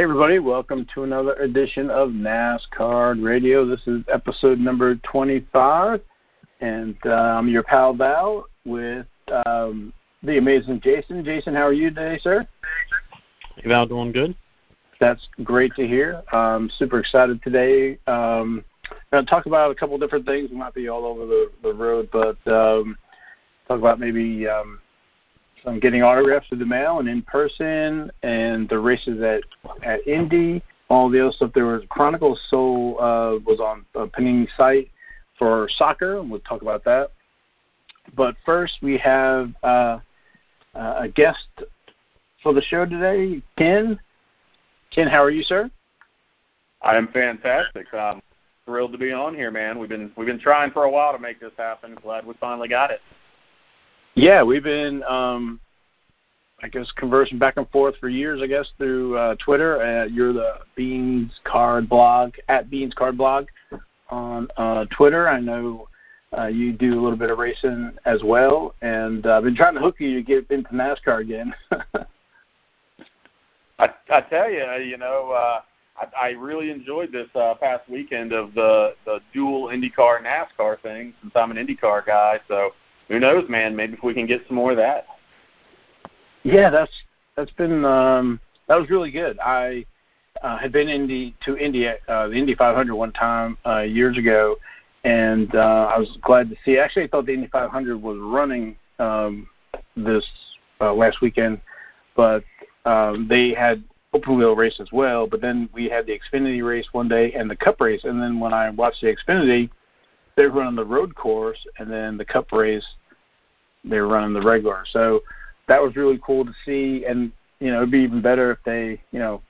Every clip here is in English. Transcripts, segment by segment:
Hey, everybody, welcome to another edition of NASCAR Radio. This is episode number 25, and uh, I'm your pal Val with um, the amazing Jason. Jason, how are you today, sir? Hey, Val, doing good. That's great to hear. I'm super excited today. Um, I'm going to talk about a couple different things. We might be all over the, the road, but um, talk about maybe um, some getting autographs through the mail and in person, and the races at at Indy, all the other stuff. There was Chronicles Soul uh, was on a Panini site for soccer, and we'll talk about that. But first, we have uh, a guest for the show today, Ken. Ken, how are you, sir? I am fantastic. I'm thrilled to be on here, man. We've been we've been trying for a while to make this happen. Glad we finally got it. Yeah, we've been, um, I guess, conversing back and forth for years. I guess through uh, Twitter. Uh, you're the Beans Card blog at Beans Card blog on uh, Twitter. I know uh, you do a little bit of racing as well, and uh, I've been trying to hook you to get into NASCAR again. I, I tell you, you know, uh, I, I really enjoyed this uh, past weekend of the the dual IndyCar NASCAR thing since I'm an IndyCar guy. So who knows, man? Maybe if we can get some more of that. Yeah, that's that's been um, that was really good. I uh, had been Indy to India, uh, the Indy 500 one time uh, years ago, and uh, I was glad to see. Actually, I thought the Indy 500 was running um, this uh, last weekend, but um, they had open wheel race as well. But then we had the Xfinity race one day and the Cup race, and then when I watched the Xfinity, they were running the road course, and then the Cup race they were running the regular. So that was really cool to see, and you know it'd be even better if they you know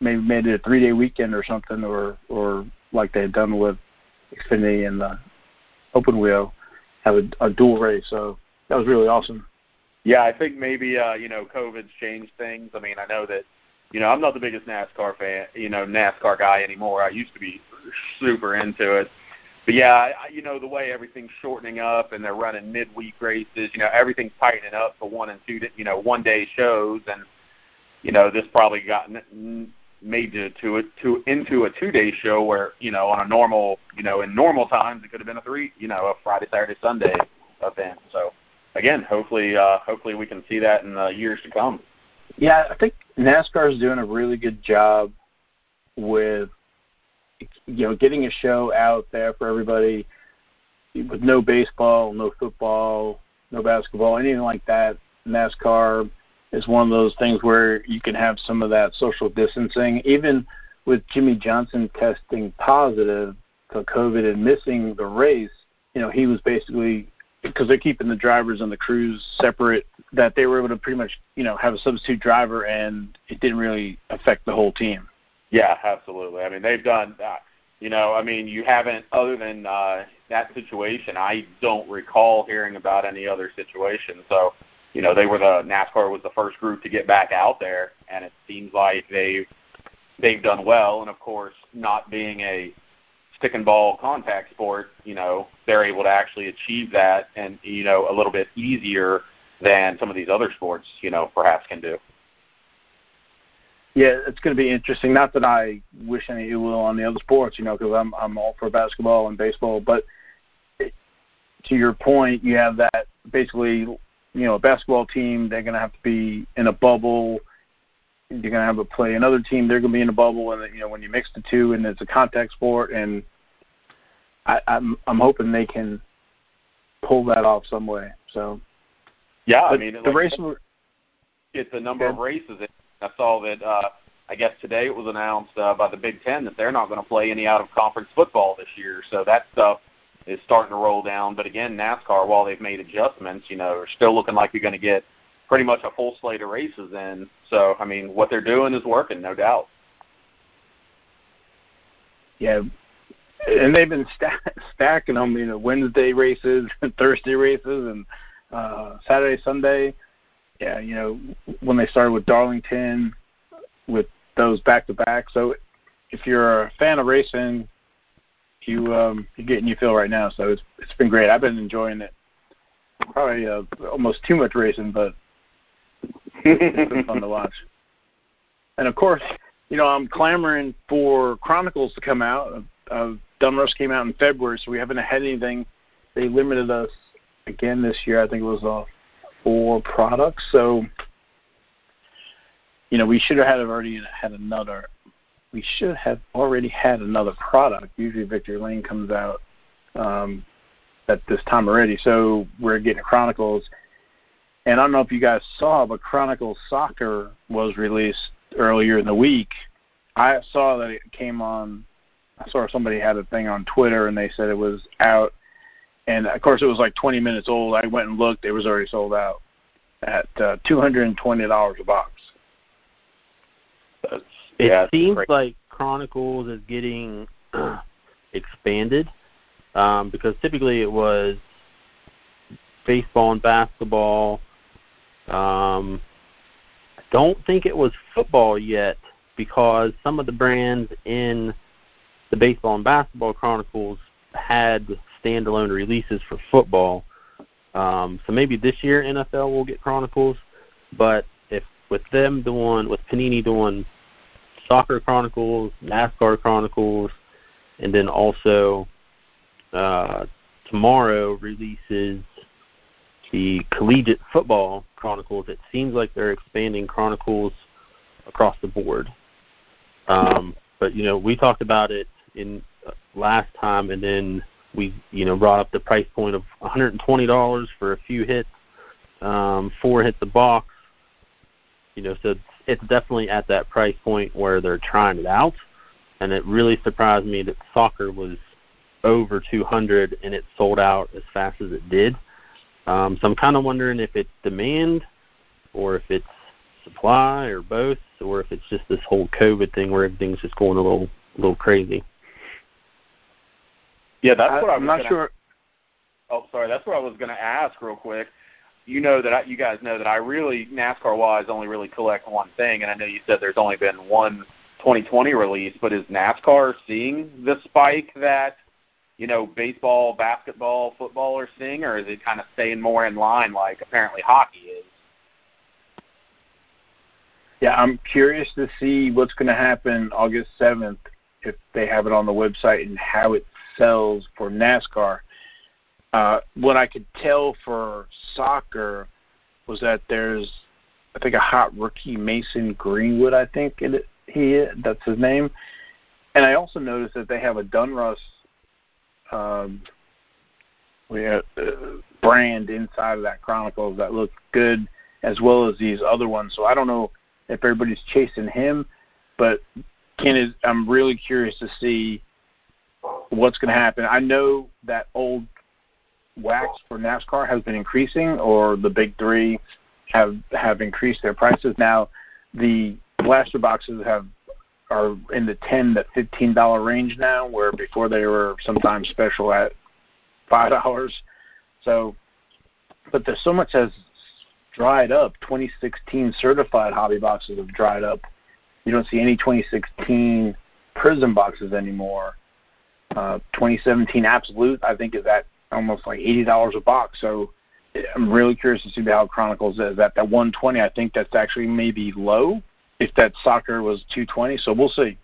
maybe made it a three day weekend or something, or or like they had done with Xfinity and the open wheel, have a, a dual race. So that was really awesome. Yeah, I think maybe uh, you know COVID's changed things. I mean, I know that you know I'm not the biggest NASCAR fan, you know NASCAR guy anymore. I used to be super into it, but yeah, I, you know the way everything's shortening up and they're running midweek races. You know everything's tightening up for one and two, you know one day shows, and you know this probably got made to to, to into a two day show where you know on a normal you know in normal times it could have been a three you know a Friday Saturday Sunday event. So again, hopefully uh, hopefully we can see that in the years to come. Yeah, I think NASCAR is doing a really good job with you know, getting a show out there for everybody with no baseball, no football, no basketball, anything like that. NASCAR is one of those things where you can have some of that social distancing. Even with Jimmie Johnson testing positive for COVID and missing the race, you know, he was basically because they're keeping the drivers and the crews separate that they were able to pretty much, you know, have a substitute driver and it didn't really affect the whole team. Yeah, absolutely. I mean, they've done that. You know, I mean, you haven't, other than uh, that situation, I don't recall hearing about any other situation. So, you know, they were the NASCAR was the first group to get back out there, and it seems like they've they've done well. And of course, not being a stick and ball contact sport, you know, they're able to actually achieve that, and you know, a little bit easier than some of these other sports, you know, perhaps can do. Yeah, it's going to be interesting. Not that I wish any ill will on the other sports, you know, because I'm I'm all for basketball and baseball. But to your point, you have that basically, you know, a basketball team. They're going to have to be in a bubble. You're going to have to play another team. They're going to be in a bubble, and you know, when you mix the two, and it's a contact sport, and I, I'm I'm hoping they can pull that off some way. So yeah, I mean, the like, race. It's a number of races I saw that uh, I guess today it was announced uh, by the Big Ten that they're not going to play any out of conference football this year. So that stuff is starting to roll down. But again, NASCAR, while they've made adjustments, you know, are still looking like you're going to get pretty much a full slate of races in. So I mean, what they're doing is working, no doubt. Yeah, and they've been stack, stacking them. You know, Wednesday races, Thursday races, and uh, Saturday, Sunday yeah, you know, when they started with Darlington, with those back to back. So if you're a fan of racing, you um, you're getting your feel right now. So it's it's been great. I've been enjoying it. Probably uh, almost too much racing, but it's been fun to watch. And of course, you know, I'm clamoring for Chronicles to come out. Uh, Donruss came out in February, so we haven't had anything. They limited us again this year. I think it was uh, four products. So, you know, we should have already had another. We should have already had another product. Usually, Victory Lane comes out um, at this time already. So we're getting Chronicles. And I don't know if you guys saw, but Chronicles Soccer was released earlier in the week. I saw that it came on. I saw somebody had a thing on Twitter, and they said it was out. And of course, it was like 20 minutes old. I went and looked; it was already sold out at uh, $220 a box. That's, it yeah, seems great. like Chronicles is getting expanded um, because typically it was baseball and basketball. Um, I don't think it was football yet because some of the brands in the baseball and basketball chronicles had standalone releases for football. Um, so maybe this year NFL will get chronicles, but if with them doing with Panini doing soccer chronicles, NASCAR chronicles, and then also uh, tomorrow releases the collegiate football chronicles. It seems like they're expanding chronicles across the board. Um, but you know, we talked about it in uh, last time, and then we you know brought up the price point of $120 for a few hits, um, four hits a box. You know, so it's definitely at that price point where they're trying it out, and it really surprised me that soccer was over 200 and it sold out as fast as it did. Um, so I'm kind of wondering if it's demand or if it's supply or both, or if it's just this whole COVID thing where everything's just going a little little crazy. Yeah, that's what I, I'm not gonna, sure. Oh, sorry, that's what I was going to ask real quick. You know that I, you guys know that I really NASCAR wise only really collect one thing, and I know you said there's only been one 2020 release, but is NASCAR seeing the spike that you know, baseball, basketball, football are seeing, or is it kind of staying more in line like apparently hockey is? Yeah, I'm curious to see what's going to happen August 7th if they have it on the website and how it sells for NASCAR. Uh, what I could tell for soccer was that there's, I think, a hot rookie, Mason Greenwood. I think it, he that's his name. And I also noticed that they have a Donruss um, we have, uh, brand inside of that Chronicles that look good, as well as these other ones. So I don't know if everybody's chasing him, but Ken is. I'm really curious to see what's going to happen. I know that old wax for NASCAR has been increasing, or the big three have have increased their prices. Now, the blaster boxes have are in the ten to fifteen dollar range now, where before they were sometimes special at five dollars. So, but there's so much has dried up. 2016 certified hobby boxes have dried up. You don't see any 2016 Prizm boxes anymore. Uh, 2017 Absolute, I think, is at almost like eighty dollars a box. So I'm really curious to see how Chronicles is. At that 120, I think that's actually maybe low if that soccer was 220. So we'll see.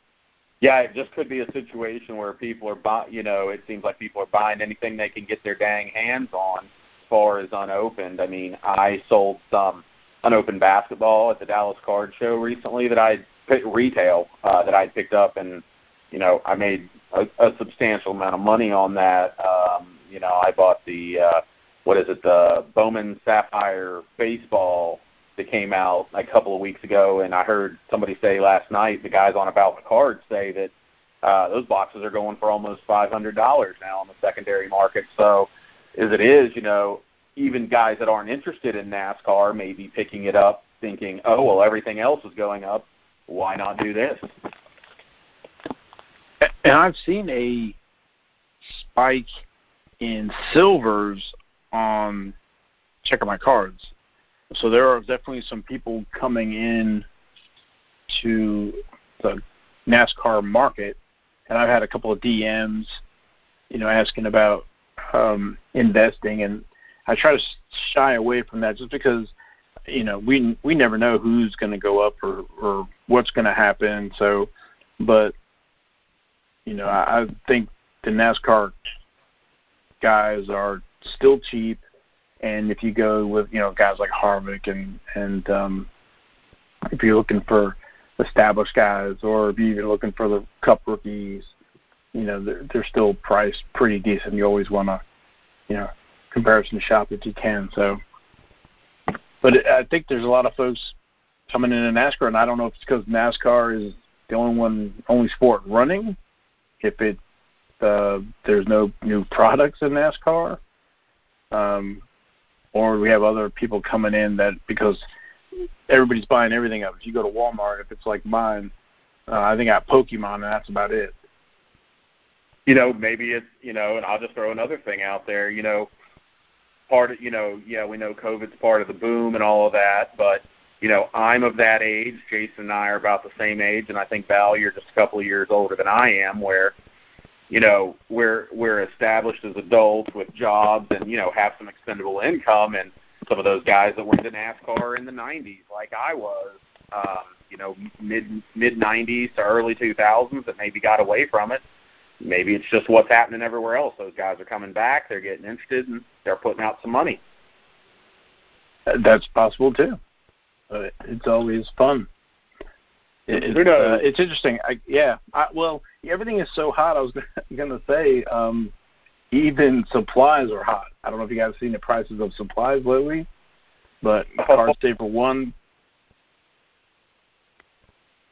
Yeah, it just could be a situation where people are buy, you know, it seems like people are buying anything they can get their dang hands on as far as unopened. I mean, I sold some unopened basketball at the Dallas Card Show recently that I retail uh, that I picked up, and you know, I made a, a substantial amount of money on that. Um, you know, I bought the uh, what is it, the Bowman Sapphire baseball that came out a couple of weeks ago, and I heard somebody say last night, the guys on About the Cards say that uh, those boxes are going for almost five hundred dollars now on the secondary market. So, as it is, you know, even guys that aren't interested in NASCAR may be picking it up, thinking, "Oh, well, everything else is going up. Why not do this?" And I've seen a spike in silvers on checking my cards so there are definitely some people coming in to the NASCAR market, and I've had a couple of DMs, you know, asking about um, investing, and I try to shy away from that just because you know, we we never know who's going to go up or or what's going to happen. So, but you know, I, I think the NASCAR guys are still cheap, and if you go with you know guys like Harvick and and um, if you're looking for established guys, or if you're even looking for the Cup rookies, you know they're, they're still priced pretty decent. You always want to, you know, comparison shop if you can. So, but I think there's a lot of folks coming into NASCAR, and I don't know if it's because NASCAR is the only one, only sport running. If it uh, there's no new products in NASCAR, um, or we have other people coming in that because everybody's buying everything up. If you go to Walmart, if it's like mine, uh, I think I have Pokemon, and that's about it. You know, maybe it's you know, and I'll just throw another thing out there. You know, part of you know, yeah, we know COVID's part of the boom and all of that, but you know, I'm of that age. Jason and I are about the same age, and I think Val, you're just a couple of years older than I am. Where, you know, we're we're established as adults with jobs and you know have some expendable income, and some of those guys that were into NASCAR in the '90s, like I was, um, you know, mid mid '90s to early 2000s, that maybe got away from it. Maybe it's just what's happening everywhere else. Those guys are coming back. They're getting interested, and they're putting out some money. That's possible too. It's always fun. It, it's, uh, it's interesting. I, yeah. I, well, everything is so hot. I was going to say, um, even supplies are hot. I don't know if you guys have seen the prices of supplies lately, but Card Saver One.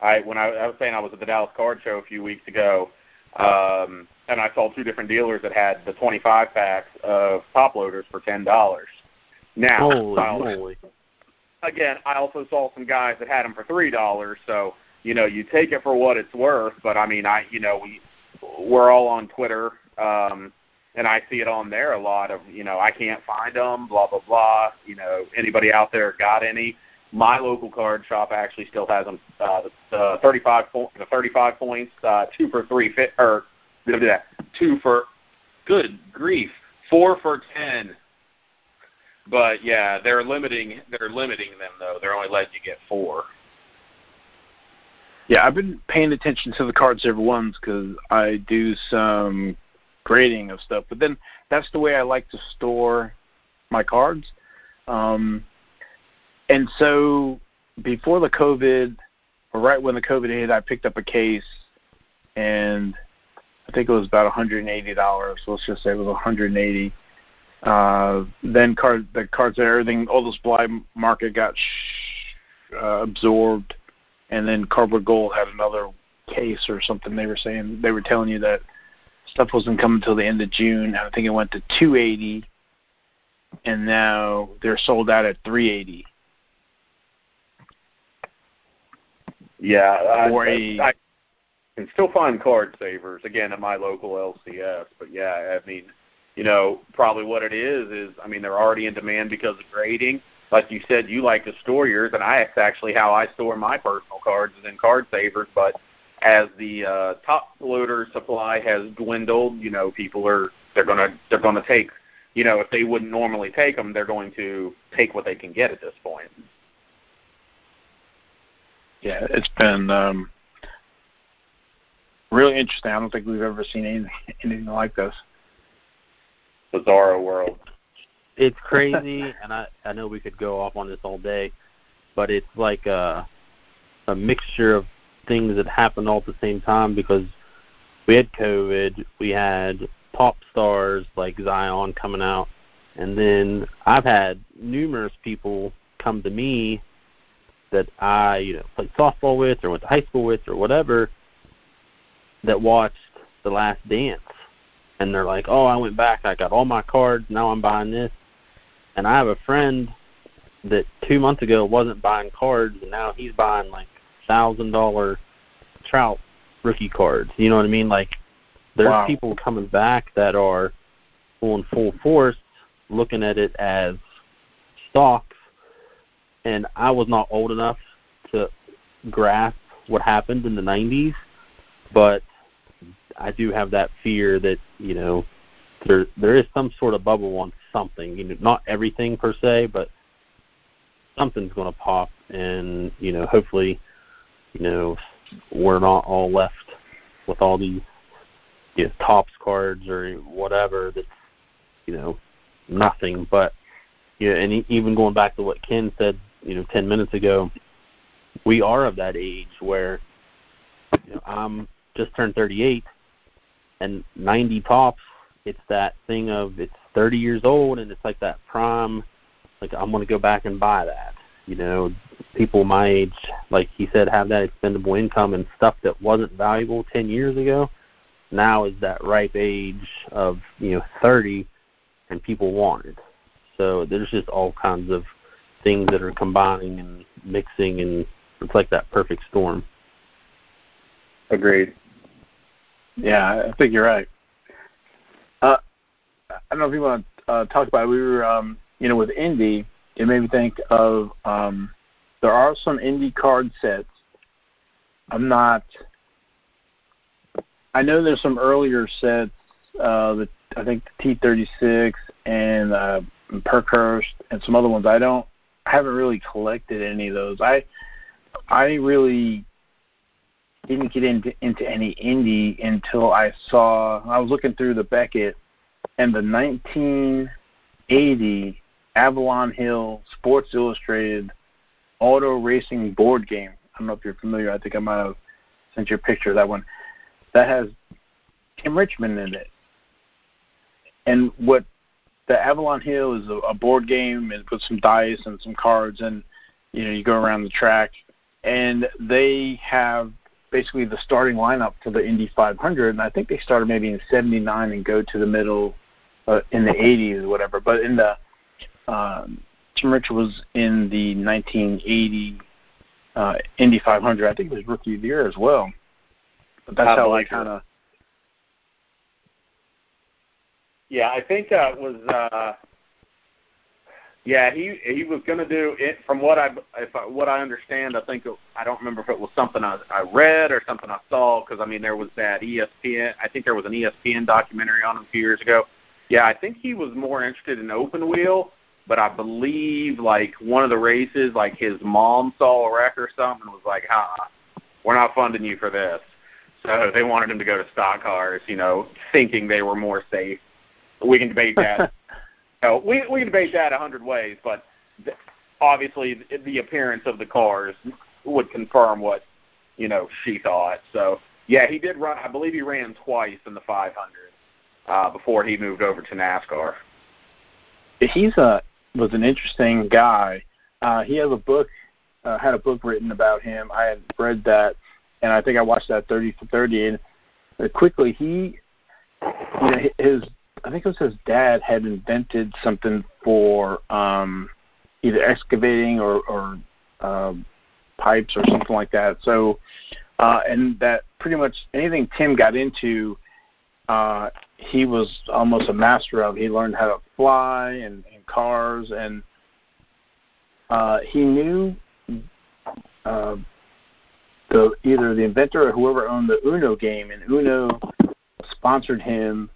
I when I, I was saying I was at the Dallas Card Show a few weeks ago, um, and I saw two different dealers that had the 25 packs of top loaders for ten dollars. Now, holy, holy. Again, I also saw some guys that had them for three dollars. So you know, you take it for what it's worth. But I mean, I you know we we're all on Twitter. Um, and I see it on there a lot of you know I can't find them, blah blah blah. You know, anybody out there got any? My local card shop actually still has them. Uh, the 35 po- the 35 points, uh, two for three fit or two for good grief, four for ten. But yeah, they're limiting they're limiting them though. They're only letting you get four. Yeah, I've been paying attention to the Card Saver ones because I do some grading of stuff. But then that's the way I like to store my cards. Um, and so before the COVID, or right when the COVID hit, I picked up a case, and I think it was about $180. Let's just say it was 180. Uh, then card the cards and everything, all the supply market got sh- uh, absorbed, and then Cardboard Gold had another case or something. They were saying they were telling you that stuff wasn't coming until the end of June. I think it went to 280, and now they're sold out at 380. Yeah, I, I, I can still find card savers again at my local LCS, but yeah, I mean, you know, probably what it is is, I mean, they're already in demand because of grading. Like you said, you like to store yours, and I that's actually how I store my personal cards is in card savers, but as the uh, top loader supply has dwindled, you know, people are they're gonna they're gonna take, you know, if they wouldn't normally take them, they're going to take what they can get at this point. Yeah, it's been um, really interesting. I don't think we've ever seen anything anything like this. Bizarro world. It's crazy, and I I know we could go off on this all day, but it's like a a mixture of things that happened all at the same time because we had COVID, we had pop stars like Zion coming out, and then I've had numerous people come to me that I, you know, played softball with or went to high school with or whatever that watched The Last Dance. And they're like, oh, I went back, I got all my cards, now I'm buying this. And I have a friend that two months ago wasn't buying cards, and now he's buying like thousand dollar Trout rookie cards. You know what I mean? Like there's wow. people coming back that are full full force looking at it as stocks and I was not old enough to grasp what happened in the 90s, but I do have that fear that, you know, there there is some sort of bubble on something, you know, not everything per se, but something's going to pop, and you know, hopefully, you know, we're not all left with all these you know, Topps cards or whatever that's you know nothing. But yeah, and even going back to what Ken said, you know, ten minutes ago, we are of that age where you know, I'm just turned 38, and 90 Topps. It's that thing of it's 30 years old, and it's like that prime. Like I'm going to go back and buy that. You know, people my age, like he said, have that expendable income and stuff that wasn't valuable 10 years ago. Now is that ripe age of you know 30, and people want it. So there's just all kinds of things that are combining and mixing, and it's like that perfect storm. Agreed. Yeah, I think you're right. Uh, I don't know if you want to uh, talk about. It. We were, um, you know, with Indy. It made me think of. Um, there are some Indy card sets. I'm not. I know there's some earlier sets. Uh, the I think the T36 and uh, Parkhurst and some other ones. I don't. I haven't really collected any of those. I I really didn't get into into any Indy until I saw I was looking through the Beckett and the 1980 Avalon Hill Sports Illustrated auto racing board game. I don't know if you're familiar. I think I might have sent you a picture of that one. That has Tim Richmond in it. And what the Avalon Hill is a, a board game and with some dice and some cards and you know you go around the track and they have basically the starting lineup for the Indy 500, and I think they started maybe in '79 and go to the middle uh, in the '80s or whatever. But in the um, Tim Rich was in the 1980 uh, Indy 500. I think it was Rookie of the Year as well. But that's how I kind of. Yeah, I think uh, it was. Uh, yeah, he he was going to do it. From what I if I, what I understand, I think it, I don't remember if it was something I, I read or something I saw because I mean there was that ESPN. I think there was an ESPN documentary on him a few years ago. Yeah, I think he was more interested in open wheel, but I believe like one of the races, like his mom saw a wreck or something, and was like, "Ha, we're not funding you for this." So they wanted him to go to stock cars, you know, thinking they were more safe. We can debate that. know, we we can debate that a hundred ways, but th- obviously the, appearance of the cars would confirm what you know she thought. So yeah, he did run. I believe he ran twice in the 500 uh, before he moved over to NASCAR. He's a was an interesting guy. Uh, he has a book, uh, had a book written about him. I had read that, and I think I watched that 30 for 30. And quickly, he, you know, his I think it was his dad had invented something for um, either excavating or, or uh, pipes or something like that. So, uh, and that pretty much anything Tim got into, uh, he was almost a master of. He learned how to fly and, and cars, and uh, he knew uh, the either the inventor or whoever owned the Uno game, and Uno sponsored him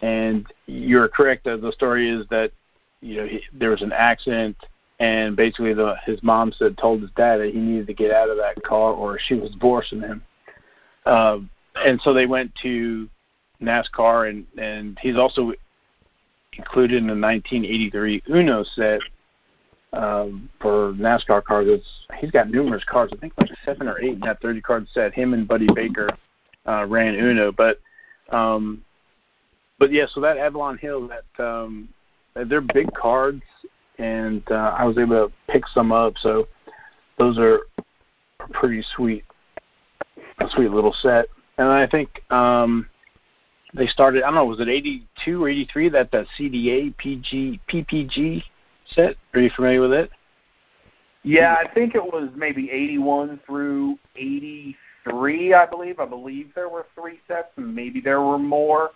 and you're correct. Uh, the story is that you know he, there was an accident, and basically the his mom said told his dad that he needed to get out of that car or she was divorcing him. Uh, and so they went to NASCAR, and and he's also included in the 1983 Uno set um, for NASCAR cars. It's, he's got numerous cars. I think like seven or eight in that 30 card set. Him and Buddy Baker uh, ran Uno, but um, but yeah, so that Avalon Hill, that um, they're big cards, and uh, I was able to pick some up. So those are pretty sweet, a sweet little set. And I think um, they started. I don't know, was it '82 or '83 that that CDA PG PPG set? Are you familiar with it? Yeah, I think it was maybe 81 through 83, I believe. I believe there were three sets, and maybe there were more.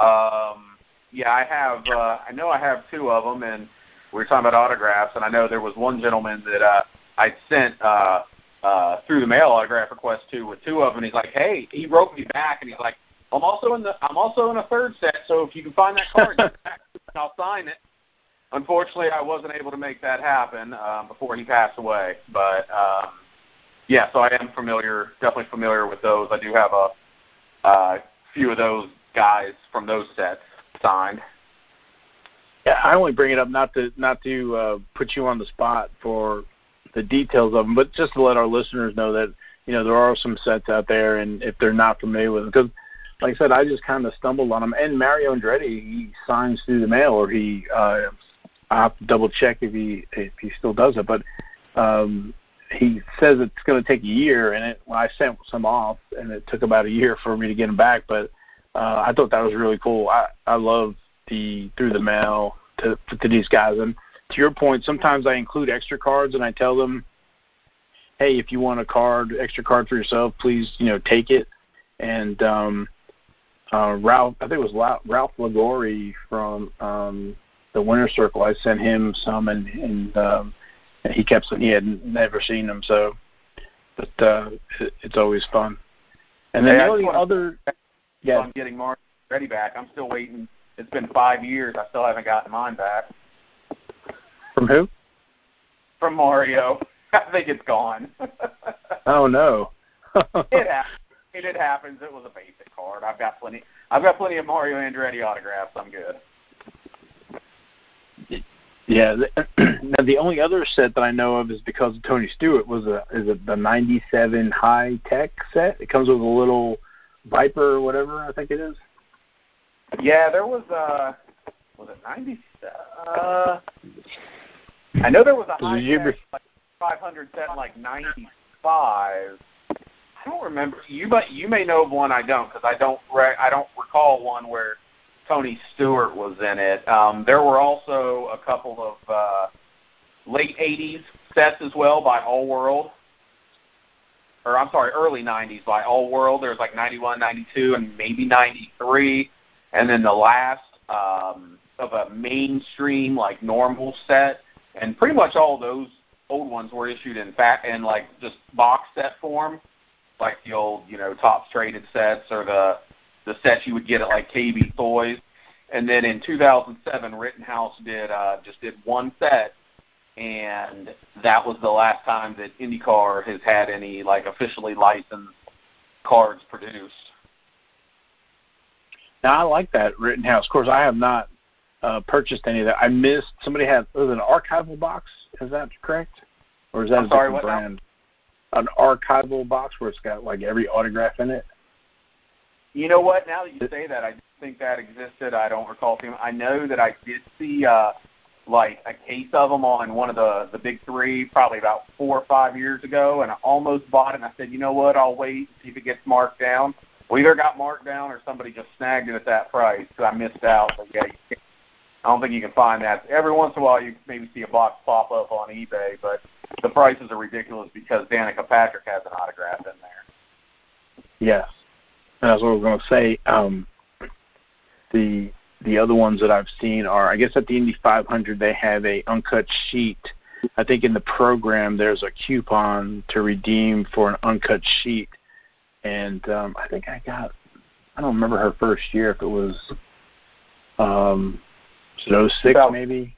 Um, yeah, I have. Uh, I know I have two of them, and we were talking about autographs, and I know there was one gentleman that uh, I sent uh, uh, through the mail autograph request to with two of them. And he's like, "Hey," he wrote me back, and he's like, "I'm also in the I'm also in a third set, so if you can find that card, I'll sign it." unfortunately, I wasn't able to make that happen um, before he passed away. But um, yeah, so I am familiar, definitely familiar with those. I do have a uh, few of those guys from those sets signed. Yeah, I only bring it up not to not to uh, put you on the spot for the details of them, but just to let our listeners know that you know there are some sets out there, and if they're not familiar with them, because like I said, I just kind of stumbled on them. And Mario Andretti, he signs through the mail, or he uh, I have to double check if he if he still does it, but um, he says it's going to take a year, and it, well, I sent some off, and it took about a year for me to get them back. But uh, I thought that was really cool. I I love the through the mail to to these guys, and to your point, sometimes I include extra cards, and I tell them, hey, if you want a card, extra card for yourself, please you know take it. And um, uh, Ralph, I think it was Ralph Liguori from um, the Winter Circle. I sent him some, and and um, he kept he had never seen them. So, but uh, it, it's always fun. And then hey, the only other, yeah, I'm getting Mark ready back. I'm still waiting. It's been five years. I still haven't gotten mine back. From who? From Mario. I think it's gone. oh no. it happens. It, it happens. It was a basic card. I've got plenty. I've got plenty of Mario Andretti autographs. I'm good. Yeah. now the only other set that I know of is because of Tony Stewart was a is it the '97 Hi-Tech set. It comes with a little Viper or whatever I think it is. Yeah, there was a was it '90? Uh, I know there was a Hi-Tech like 500 set in like '95. I don't remember. You but you may know of one I don't because I don't re- I don't recall one where Tony Stewart was in it. Um, there were also a couple of uh, late '80s sets as well by All World, or I'm sorry, early '90s by All World. There's like '91, '92, and maybe '93, and then the last um, of a mainstream like normal set, and pretty much all those old ones were issued in fact in like just box set form, like the old you know Topps traded sets or the the sets you would get at like KB Toys. And then in 2007, Rittenhouse did uh, just did one set, and that was the last time that IndyCar has had any like officially licensed cards produced. Now I like that Rittenhouse. Of course, I have not uh, purchased any of that. I missed somebody had was an archival box. Is that correct, or is that I'm a sorry, different brand? Now? An archival box where it's got like every autograph in it. You know what? Now that you say that, I think that existed. I don't recall. I know that I did see uh, like a case of them on one of the the big three, probably about four or five years ago, and I almost bought it. And I said, you know what? I'll wait and see if it gets marked down. Well, either got marked down or somebody just snagged it at that price, so I missed out. But yeah, you can't, I don't think you can find that. Every once in a while, you maybe see a box pop up on eBay, but the prices are ridiculous because Danica Patrick has an autograph in there. Yes that's what I was going to say. Um, the the other ones that I've seen are, I guess, at the Indy 500 they have a uncut sheet. I think in the program there's a coupon to redeem for an uncut sheet, and um, I think I got. I don't remember her first year if it was. Um, was it 06 maybe?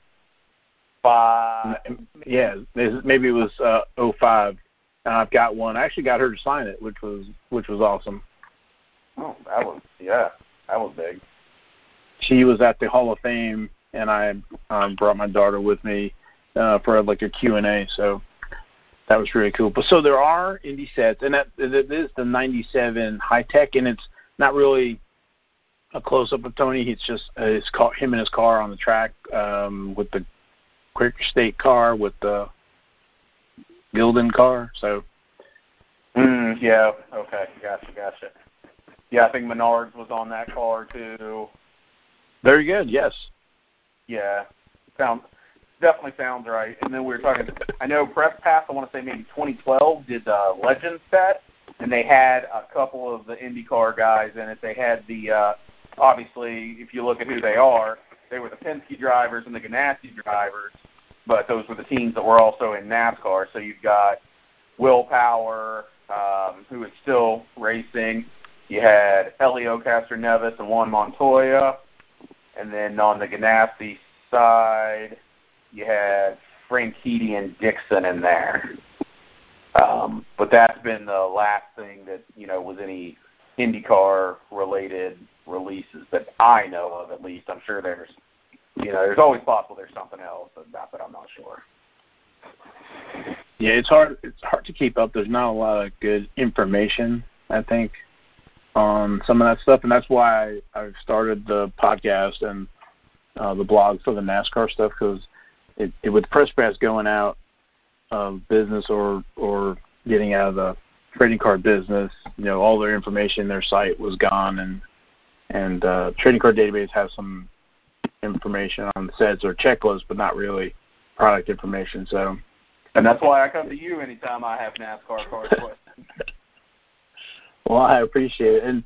Five. Yeah, maybe it was uh, 05. And I've got one. I actually got her to sign it, which was which was awesome. Oh, that was yeah, that was big. She was at the Hall of Fame, and I um, brought my daughter with me uh, for like a Q and A. So that was really cool. But so there are indie sets, and that the '97 Hi-Tech, and it's not really a close up of Tony. It's just uh, car, him and his car on the track um, with the Quaker State car with the Glidden car. So. Mm, yeah. Okay. Gotcha. Gotcha. Yeah, I think Menards was on that car too. Very good. Yes. Yeah, sounds definitely sounds right. And then we were talking. I know Press Pass. I want to say maybe 2012 did the Legend set, and they had a couple of the IndyCar guys in it. They had the uh, obviously, if you look at who they are, they were the Penske drivers and the Ganassi drivers, but those were the teams that were also in NASCAR. So you've got Will Power, um, who is still racing. You had Helio Castroneves and Juan Montoya. And then on the Ganassi side, you had Frank Franchitti and Dixon in there. Um, but that's been the last thing that you know was any IndyCar related releases that I know of. At least I'm sure there's you know there's always possible there's something else, that but I'm not sure. Yeah, it's hard. It's hard to keep up. There's not a lot of good information. I think on some of that stuff, and that's why I've started the podcast and uh, the blog for the NASCAR stuff because it, it, with press pass going out of business or or getting out of the trading card business, you know, all their information, their site was gone, and and uh, trading card database has some information on sets or checklists, but not really product information. So, and that's why I come to you anytime I have NASCAR card questions. well, I appreciate it, and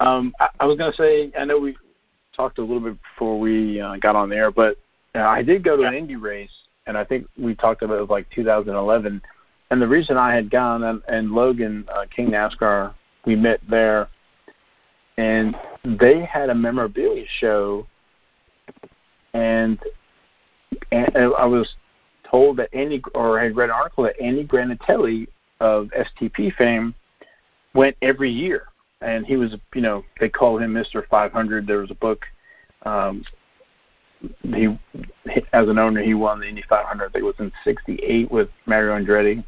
um, I, I was going to say, I know we talked a little bit before we uh, got on the air, but uh, I did go to an Indy race, and I think we talked about it was like 2011. And the reason I had gone and, and Logan uh, King NASCAR, we met there, and they had a memorabilia show, and and I was told that Andy, or I had read an article that Andy Granatelli of STP fame went every year and he was you know they call him Mr. 500. There was a book. Um, he as an owner he won the Indy 500. I think it was in '68 with Mario Andretti.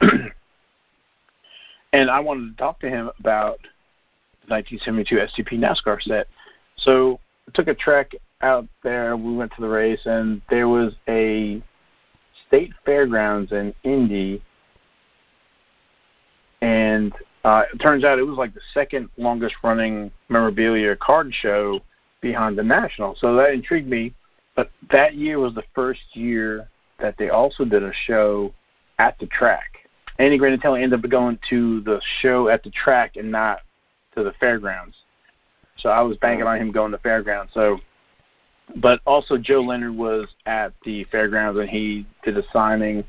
and I wanted to talk to him about the 1972 STP NASCAR set. So I took a trek out there. We went to the race, and there was a state fairgrounds in Indy, and uh, it turns out it was like the second longest running memorabilia card show behind the National. So that intrigued me. But that year was the first year that they also did a show at the track. Andy Granatelli ended up going to the show at the track and not to the fairgrounds. So I was banking on him going to fairgrounds. So, but also Joe Leonard was at the fairgrounds and he did a signing.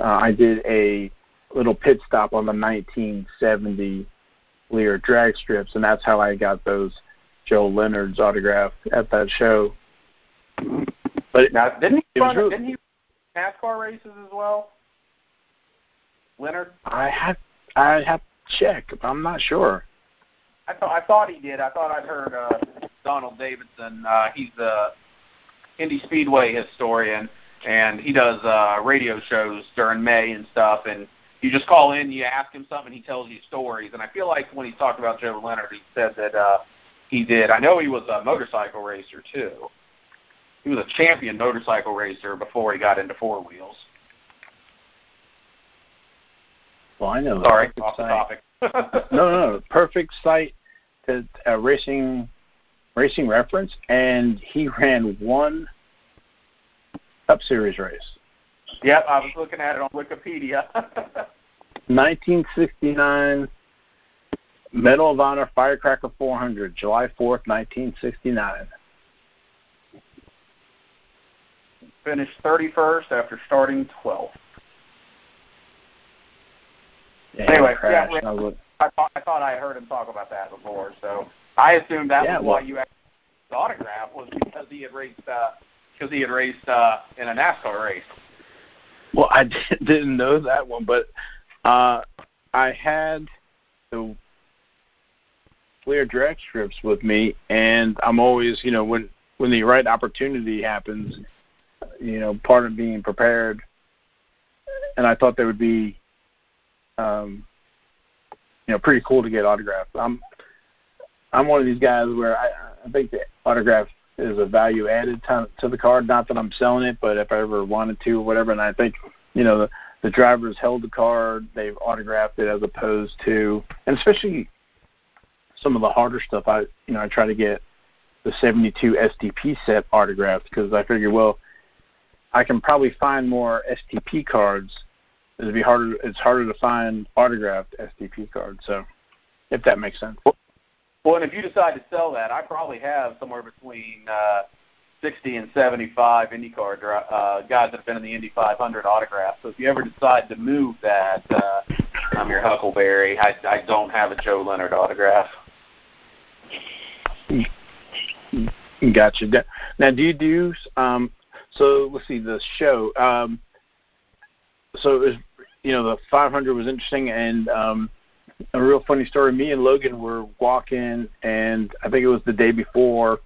Uh, I did a little pit stop on the 1970 Lear drag strips, and that's how I got those Joe Leonard's autograph at that show. But now, didn't he run? Really, didn't he NASCAR races as well? Leonard. I have I have to check. I'm not sure. I thought I thought he did. I thought I'd heard uh, Donald Davidson. Uh, he's the Indy Speedway historian, and he does uh, radio shows during May and stuff. And you just call in, you ask him something, he tells you stories. And I feel like when he talked about Joe Leonard, he said that uh, he did. I know he was a motorcycle racer too. He was a champion motorcycle racer before he got into four wheels. Well, I know. Sorry, off the topic. no, no, no, perfect site to uh, racing racing reference, and he ran one Cup Series race. Yep, I was looking at it on Wikipedia. 1969 Medal of Honor Firecracker 400, July 4th, 1969. Finished 31st after starting 12th. Yeah, anyway, yeah, I. I, thought, I thought I heard him talk about that before, so I assumed that yeah, was well, why you asked the autograph was because he had raced uh, because he had raced uh, in a NASCAR race. Well, I didn't know that one, but uh, I had the Lear drag strips with me, and I'm always, you know, when when the right opportunity happens, you know, part of being prepared. And I thought they would be, um, you know, pretty cool to get autographed. I'm I'm one of these guys where I, I think the autograph is a value added to, to the card. Not that I'm selling it, but if I ever wanted to or whatever, and I think you know the, the drivers held the card, they've autographed it as opposed to, and especially some of the harder stuff. I you know I try to get the 72 STP set autographed because I figure well I can probably find more STP cards. It'd be harder. It's harder to find autographed STP cards. So, if that makes sense. Well, and if you decide to sell that, I probably have somewhere between uh, 60 and 75 IndyCar uh, guys that have been in the Indy 500 autographs. So if you ever decide to move that, uh, I'm your Huckleberry. I, I don't have a Joe Leonard autograph. Gotcha. Now, do you do um, so let's see the show. Um, so it was, you know, the 500 was interesting, and um, a real funny story. Me and Logan were walking, and I think it was the day before,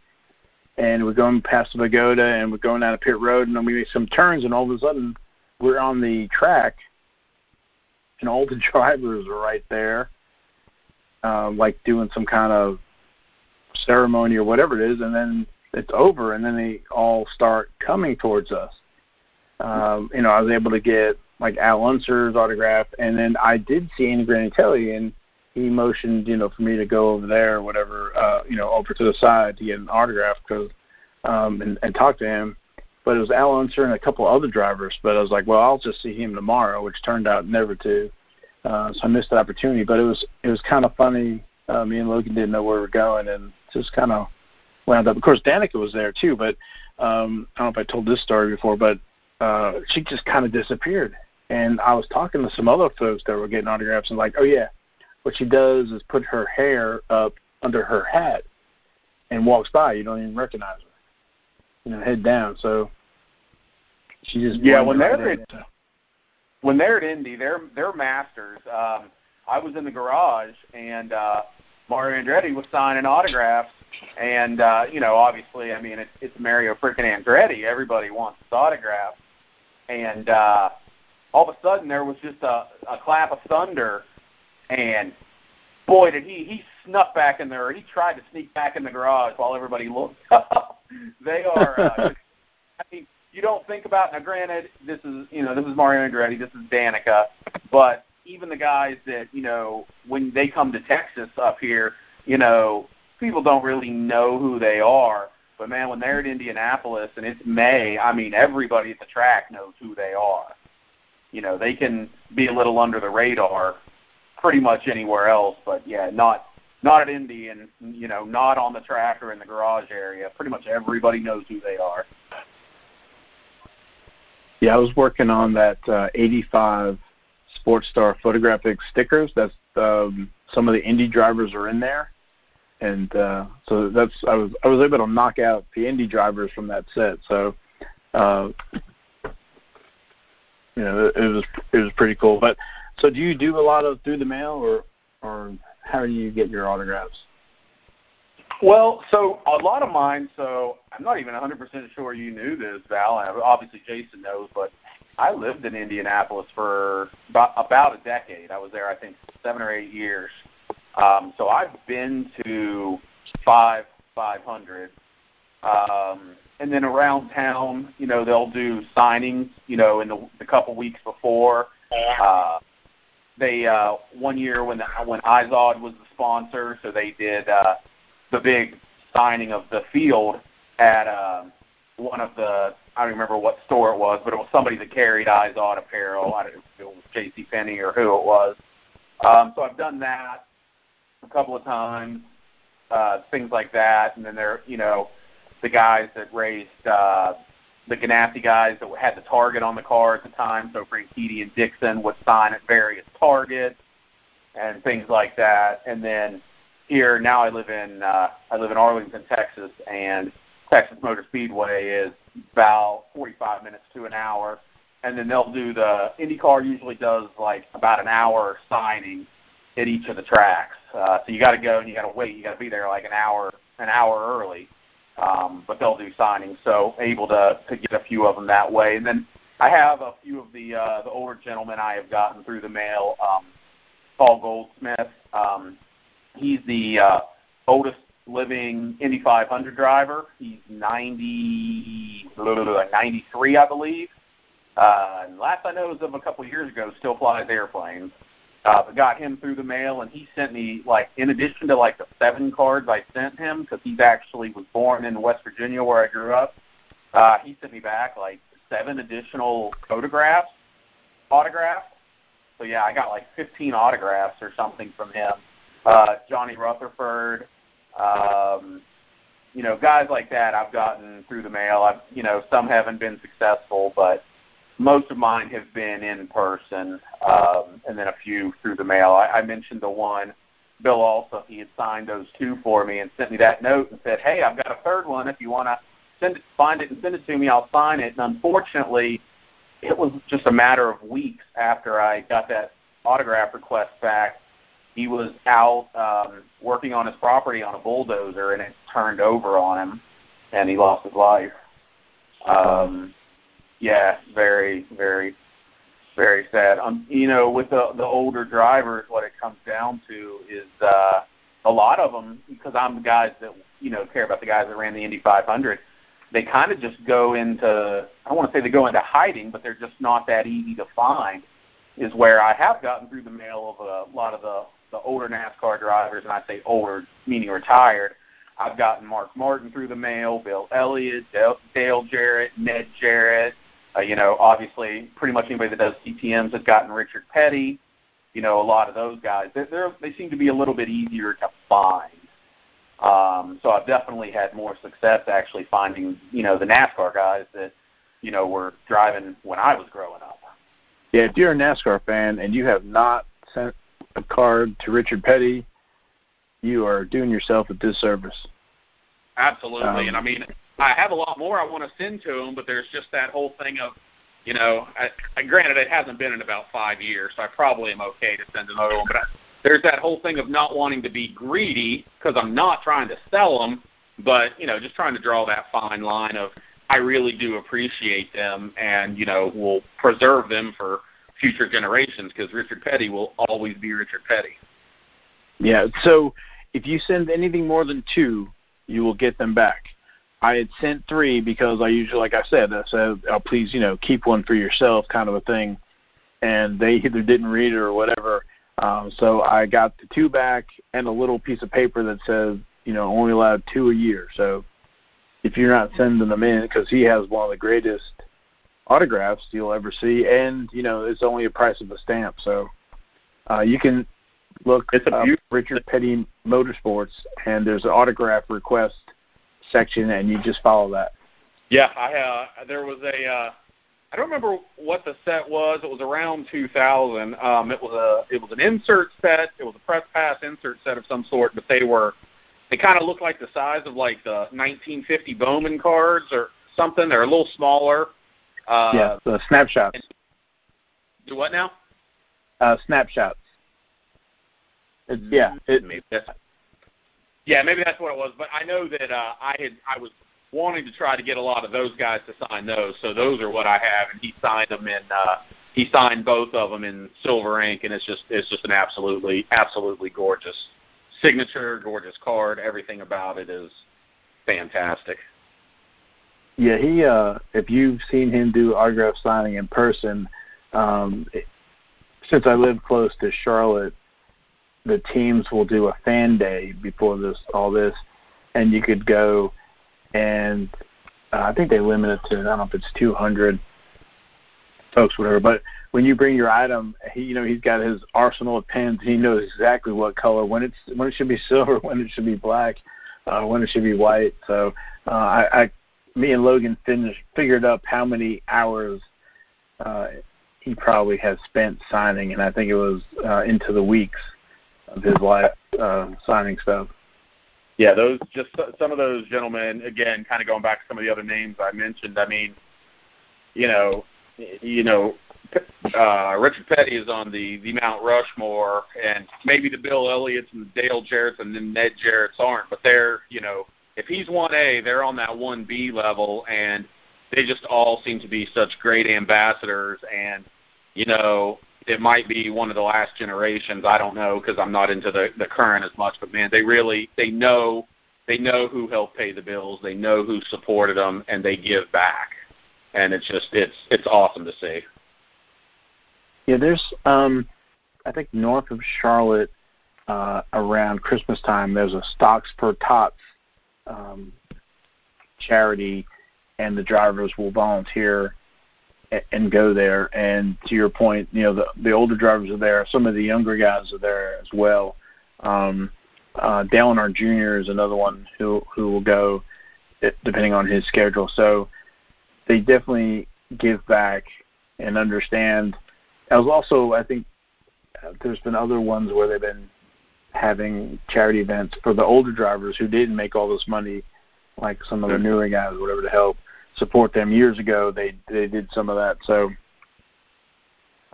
and we're going past the pagoda, and we're going down a pit road, and then we made some turns, and all of a sudden we're on the track, and all the drivers are right there, um, like doing some kind of ceremony or whatever it is, and then it's over, and then they all start coming towards us. Um, you know, I was able to get like Al Unser's autograph, and then I did see Andy Granatelli, and he motioned, you know, for me to go over there or whatever, uh, you know, over to the side to get an autograph because um, and, and talk to him. But it was Al Unser and a couple other drivers. But I was like, well, I'll just see him tomorrow, which turned out never to. Uh, so I missed the opportunity. But it was it was kind of funny. Uh, me and Logan didn't know where we were going, and just kind of wound up. Of course, Danica was there too, but um, I don't know if I told this story before, but uh, she just kind of disappeared. And I was talking to some other folks that were getting autographs, and like, oh yeah, what she does is put her hair up under her hat and walks by. You don't even recognize her. You know, head down. So she just yeah. When they're right at, when they're at Indy, they're they're masters. Um, I was in the garage and uh, Mario Andretti was signing autographs and uh, you know, obviously, I mean, it's, it's Mario freaking Andretti. Everybody wants his autograph, and uh, all of a sudden there was just a, a clap of thunder, and boy, did he he snuck back in there. He tried to sneak back in the garage while everybody looked up. they are. Uh, I mean, you don't think about now. Granted, this is you know this is Mario Andretti, this is Danica, but even the guys that you know when they come to Texas up here, you know people don't really know who they are. But man, when they're at Indianapolis and it's May, I mean everybody at the track knows who they are. You know, they can be a little under the radar pretty much anywhere else, but yeah, not not at Indy and you know, not on the track or in the garage area. Pretty much everybody knows who they are. Yeah, I was working on that uh, 85 Sports Star photographic stickers. That's um, some of the Indy drivers are in there and uh, so that's I was I was able to knock out the Indy drivers from that set. So uh, you know it, it was it was pretty cool. But so do you do a lot of through the mail or or how do you get your autographs? Well, so a lot of mine. So I'm not even 100% sure you knew this, Val. Obviously, Jason knows, but I lived in Indianapolis for about about a decade. I was there, I think, seven or eight years. Um, so I've been to five 500. Um, and then around town, you know, they'll do signings, you know, in the, the couple weeks before. Uh, they uh, one year when the, when Izod was the sponsor, so they did uh, the big signing of the field at uh, one of the I don't remember what store it was, but it was somebody that carried Izod apparel. I don't know if it was J.C. Penney or who it was. Um, so I've done that a couple of times, uh, things like that. And then there, you know, the guys that raised. uh, the Ganassi guys that had the target on the car at the time. So Franchitti and Dixon would sign at various targets and things like that. And then here now I live in uh, I live in Arlington, Texas, and Texas Motor Speedway is about 45 minutes to an hour. And then they'll do the IndyCar usually does like about an hour signing at each of the tracks. Uh, so you got to go and you got to wait. You got to be there like an hour an hour early. Um, but they'll do signings, so able to to get a few of them that way. And then I have a few of the uh, the older gentlemen I have gotten through the mail. Um, Paul Goldsmith, um, he's the uh, oldest living Indy 500 driver. He's 90, 93, I believe. Uh, last I know, as of a couple of years ago, still flies airplanes uh, got him through the mail, and he sent me like in addition to like the seven cards I sent him because he actually was born in West Virginia where I grew up. Uh, he sent me back like seven additional photographs, autographs. So yeah, I got like 15 autographs or something from him. Uh, Johnny Rutherford, um, you know, guys like that I've gotten through the mail. I've, you know, some haven't been successful, but most of mine have been in person, um, and then a few through the mail. I, I mentioned the one. Bill also he had signed those two for me and sent me that note and said, "Hey, I've got a third one if you want to send it, find it and send it to me. I'll sign it. And unfortunately, it was just a matter of weeks after I got that autograph request back. He was out um, working on his property on a bulldozer, and it turned over on him, and he lost his life. Um, yeah, very, very, very sad. Um, you know, with the the older drivers, what it comes down to is uh, a lot of them, because I'm the guys that you know care about the guys that ran the Indy 500 they kind of just go into I don't want to say they go into hiding, but they're just not that easy to find. Is where I have gotten through the mail of a lot of the the older NASCAR drivers, and I say older meaning retired. I've gotten Mark Martin through the mail, Bill Elliott, Dale, Dale Jarrett, Ned Jarrett. Uh, you know, obviously, pretty much anybody that does TTM's has gotten Richard Petty. You know, a lot of those guys. They're, they're, they seem to be a little bit easier to find. Um, so I've definitely had more success actually finding, you know, the NASCAR guys that, you know, were driving when I was growing up. Yeah, if you're a NASCAR fan and you have not sent a card to Richard Petty, you are doing yourself a disservice. Absolutely, um, and I mean, I have a lot more I want to send to him, but there's just that whole thing of, you know, I, I, granted it hasn't been in about five years, so I probably am okay to send another one, but I, there's that whole thing of not wanting to be greedy because I'm not trying to sell them, but you know, just trying to draw that fine line of I really do appreciate them and you know will preserve them for future generations because Richard Petty will always be Richard Petty. Yeah. So if you send anything more than two, you will get them back. I had sent three because I usually, like I said, I said, oh, please, you know, keep one for yourself, kind of a thing. And they either didn't read it or whatever. Um, so I got the two back and a little piece of paper that says, you know, only allowed two a year. So if you're not sending them in, because he has one of the greatest autographs you'll ever see, and you know it's only a price of a stamp. So uh, you can look it's up Richard Petty Motorsports, and there's an autograph request section, and you just follow that. Yeah, I uh, there was a uh, I don't remember what the set was. It was around 2000. Um, it was a it was an insert set. It was a press pass insert set of some sort, but they were they kind of looked like the size of like the 1950 Bowman cards or something. They're a little smaller. Uh, yeah, the snapshots. Do what now? Uh, snapshots. It's, yeah, it, maybe that's, yeah, maybe that's what it was. But I know that uh, I had I was wanting to try to get a lot of those guys to sign those. So those are what I have, and he signed them in. Uh, he signed both of them in silver ink, and it's just it's just an absolutely absolutely gorgeous signature, gorgeous card. Everything about it is fantastic. Yeah, he. uh If you've seen him do autograph signing in person, um since I live close to Charlotte, the teams will do a fan day before this all this, and you could go and uh, I think they limit it to I don't know if it's 200 folks, whatever. But when you bring your item, he you know he's got his arsenal of pens. He knows exactly what color when it's when it should be silver, when it should be black, uh, when it should be white. So uh, I, I me and Logan finished figured up how many hours uh, he probably has spent signing, and I think it was uh, into the weeks of his life uh, signing stuff. Yeah, those just some of those gentlemen. Again, kind of going back to some of the other names I mentioned. I mean, you know, you know, uh, Richard Petty is on the the Mount Rushmore, and maybe the Bill Elliott's and the Dale Jarrett's and then Ned Jarrett's aren't, but they're you know, if he's one A, they're on that one B level, and they just all seem to be such great ambassadors, and you know, it might be one of the last generations. I don't know because I'm not into the the current as much. But man, they really they know they know who helped pay the bills. They know who supported them, and they give back. And it's just it's it's awesome to see. Yeah, there's um, I think north of Charlotte, uh, around Christmas time, there's a Stocks for Tots um, charity, and the drivers will volunteer and go there. And to your point, you know the the older drivers are there. Some of the younger guys are there as well. Um, uh, Dale Earnhardt Jr. is another one who who will go, depending on his schedule. So they definitely give back and understand. As also, I think uh, there's been other ones where they've been having charity events for the older drivers who didn't make all this money like some of the newer guys, whatever, to help support them. Years ago, they they did some of that. So,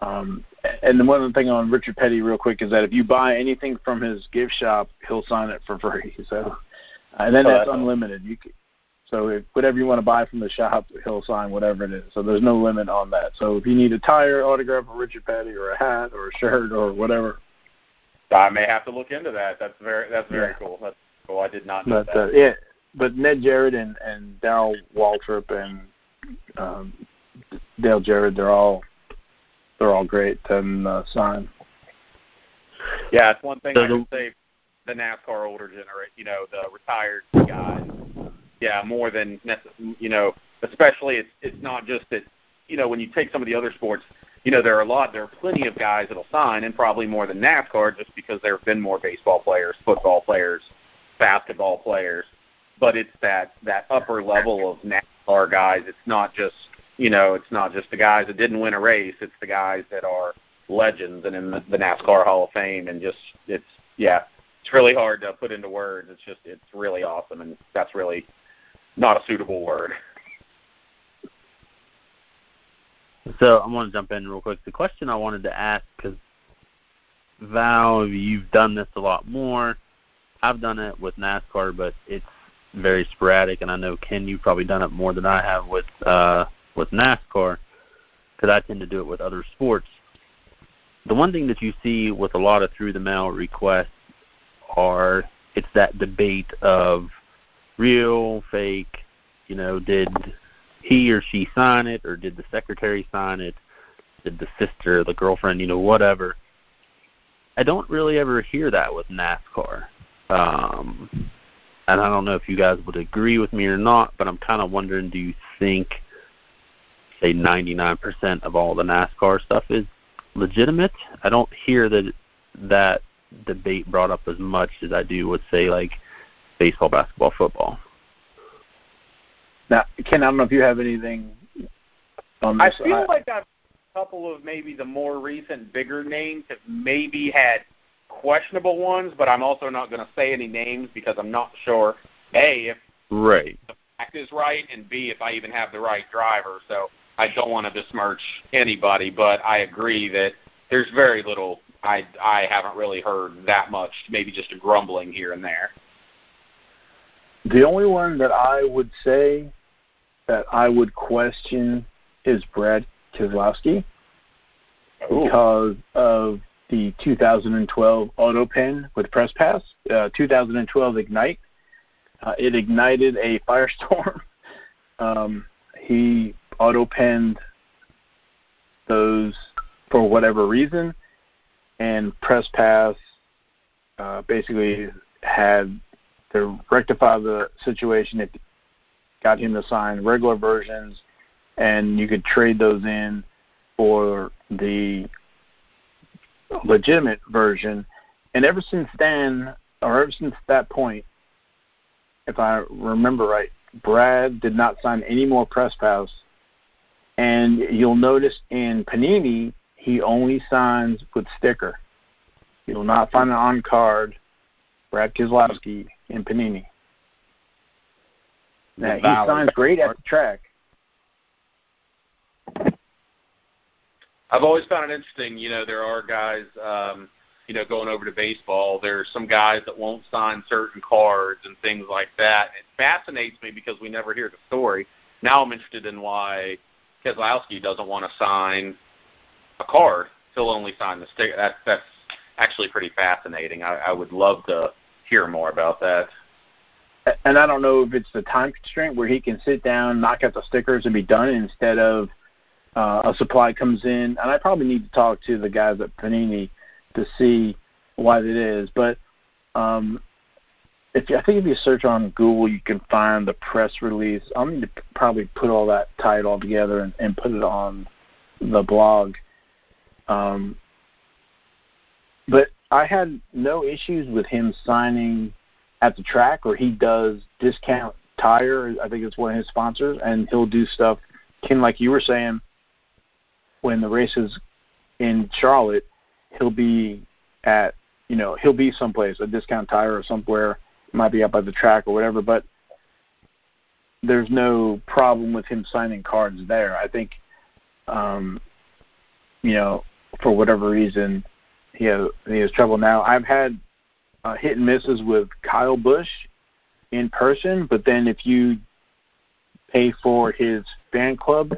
um, and then one other thing on Richard Petty, real quick, is that if you buy anything from his gift shop, he'll sign it for free. So, and then oh, that's, that's unlimited. You can, so if, whatever you want to buy from the shop, he'll sign whatever it is. So there's no limit on that. So if you need a tire autograph of Richard Petty or a hat or a shirt or whatever, I may have to look into that. That's very that's very yeah. cool. That's cool. I did not know but, that. Uh, yeah, but Ned Jarrett and and Darrell Waltrip and um, Dale Jarrett, they're all they're all great and uh, sign. Yeah, it's one thing so I can say. The NASCAR older generation, you know, the retired guys yeah, more than you know. Especially, it's it's not just that you know when you take some of the other sports, you know there are a lot, there are plenty of guys that'll sign, and probably more than NASCAR, just because there have been more baseball players, football players, basketball players. But it's that that upper level of NASCAR guys. It's not just you know, it's not just the guys that didn't win a race. It's the guys that are legends and in the, the NASCAR Hall of Fame, and just it's yeah, it's really hard to put into words. It's just it's really awesome, and that's really not a suitable word. So I want to jump in real quick. The question I wanted to ask, because Val, you've done this a lot more. I've done it with NASCAR, but it's very sporadic, and I know Ken, you've probably done it more than I have with uh, with NASCAR, because I tend to do it with other sports. The one thing that you see with a lot of through the mail requests are it's that debate of real, fake? You know, did he or she sign it, or did the secretary sign it? Did the sister, the girlfriend, you know, whatever? I don't really ever hear that with NASCAR. Um, and I don't know if you guys would agree with me or not, but I'm kind of wondering do you think, say, 99% of all the NASCAR stuff is legitimate? I don't hear that that debate brought up as much as I do with, say, like baseball, basketball, football. Now, Ken, I don't know if you have anything on this. I feel like I've a couple of maybe the more recent bigger names have maybe had questionable ones, but I'm also not going to say any names because I'm not sure a if right the fact is right, and b if I even have the right driver. So I don't want to besmirch anybody, but I agree that there's very little. I I haven't really heard that much. Maybe just a grumbling here and there. The only one that I would say that I would question is Brad Keselowski because of the 2012 auto pen with press pass, uh, 2012 ignite. Uh, it ignited a firestorm. um, he auto penned those for whatever reason, and press pass uh, basically had to rectify the situation, it got him to sign regular versions, and you could trade those in for the legitimate version. And ever since then, or ever since that point, if I remember right, Brad did not sign any more press pass. And you'll notice in Panini, he only signs with sticker. You will not find an on card Brad Keselowski in Panini. Now, he signs great at the track. I've always found it interesting. You know, there are guys, um, you know, going over to baseball. There's some guys that won't sign certain cards and things like that. It fascinates me because we never hear the story. Now I'm interested in why Keselowski doesn't want to sign a card. He'll only sign the sticker. That's that's actually pretty fascinating. I, I would love to hear more about that. And I don't know if it's the time constraint where he can sit down, knock out the stickers, and be done instead of uh, a supply comes in. And I probably need to talk to the guys at Panini to see why that is. But um, if you, I think if you search on Google, you can find the press release. I'll need to probably put all that tied all together and, and put it on the blog. Um, but I had no issues with him signing at the track, or he does discount tire. I think it's one of his sponsors, and he'll do stuff. Ken, like you were saying, when the race is in Charlotte, he'll be at you know he'll be someplace a discount tire or somewhere. Might be up by the track or whatever. But there's no problem with him signing cards there. I think, um, you know, for whatever reason, he has he has trouble now. I've had uh, hit and misses with Kyle Busch in person, but then if you pay for his fan club,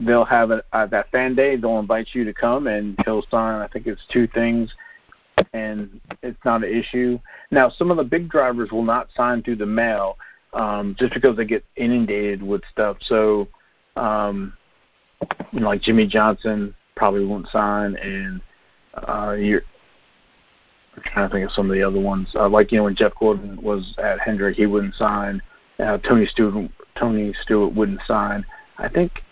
they'll have a, uh, that fan day. They'll invite you to come, and he'll sign. I think it's two things, and it's not an issue. Now, some of the big drivers will not sign through the mail um, just because they get inundated with stuff. So, um, you know, like Jimmie Johnson probably won't sign, and uh, you're. I'm trying to think of some of the other ones. Uh, like you know, when Jeff Gordon was at Hendrick, he wouldn't sign. Uh, Tony Stewart, Tony Stewart wouldn't sign. I think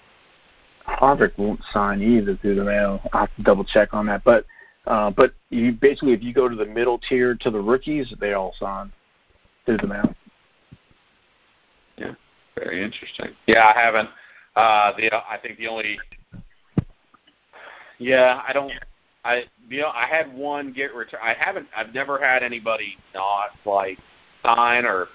Harvick won't sign either through the mail. I have to double check on that. But uh, but you basically, if you go to the middle tier to the rookies, they all sign through the mail. Yeah, very interesting. Yeah, I haven't. Uh, the I think the only. Yeah, I don't. I you know I had one get return. I haven't. I've never had anybody not like sign or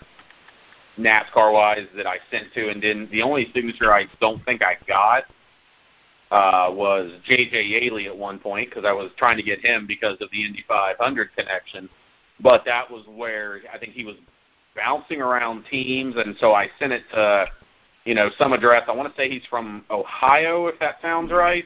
NASCAR wise that I sent to and didn't. The only signature I don't think I got uh, was J.J. Yeley at one point because I was trying to get him because of the Indy 500 connection. But that was where I think he was bouncing around teams, and so I sent it to, you know, some address. I want to say he's from Ohio, if that sounds right.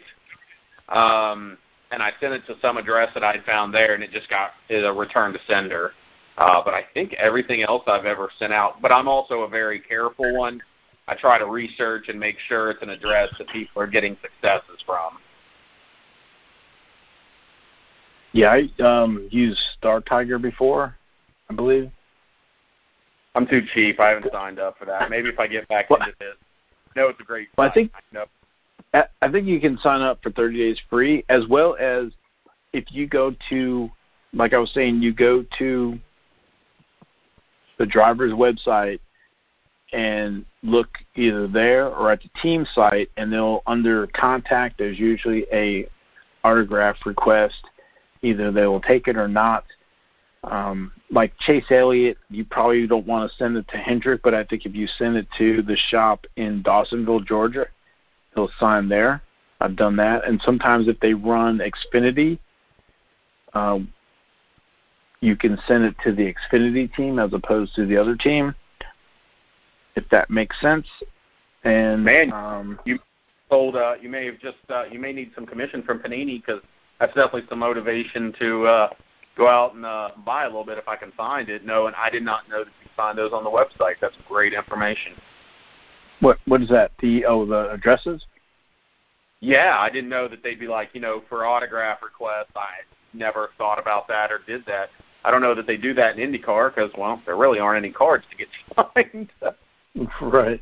Um, and I sent it to some address that I'd found there, and it just got a return to sender. Uh, but I think everything else I've ever sent out. But I'm also a very careful one. I try to research and make sure it's an address that people are getting successes from. Yeah, I um used Star Tiger before, I believe. I'm too cheap. I haven't signed up for that. Maybe if I get back well, into this. No, it's a great. Well, I think I, I think you can sign up for 30 days free, as well as if you go to, like I was saying, you go to the driver's website and look either there or at the team site, and they'll under contact. There's usually a autograph request. Either they will take it or not. Um, like Chase Elliott, you probably don't want to send it to Hendrick, but I think if you send it to the shop in Dawsonville, Georgia, he'll sign there. I've done that, and sometimes if they run Xfinity, um, you can send it to the Xfinity team as opposed to the other team, if that makes sense. And man, um, you told uh, you may have just uh, you may need some commission from Panini because that's definitely some motivation to uh, go out and uh, buy a little bit if I can find it. No, and I did not know that you find those on the website. That's great information. What what is that? The oh the addresses? Yeah, I didn't know that they'd be like you know for autograph requests. I never thought about that or did that. I don't know that they do that in IndyCar because well there really aren't any cards to get signed. right.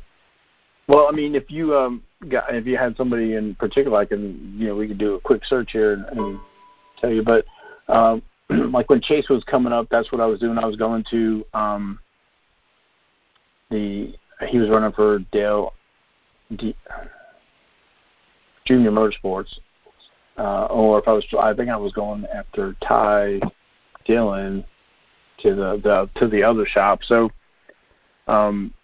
Well, I mean, if you um got if you had somebody in particular, I can you know we could do a quick search here and, and tell you. But um, like when Chase was coming up, that's what I was doing. I was going to um, the he was running for Dale D, Junior Motorsports, uh, or if I was I think I was going after Ty Dillon to the, the to the other shop. So um,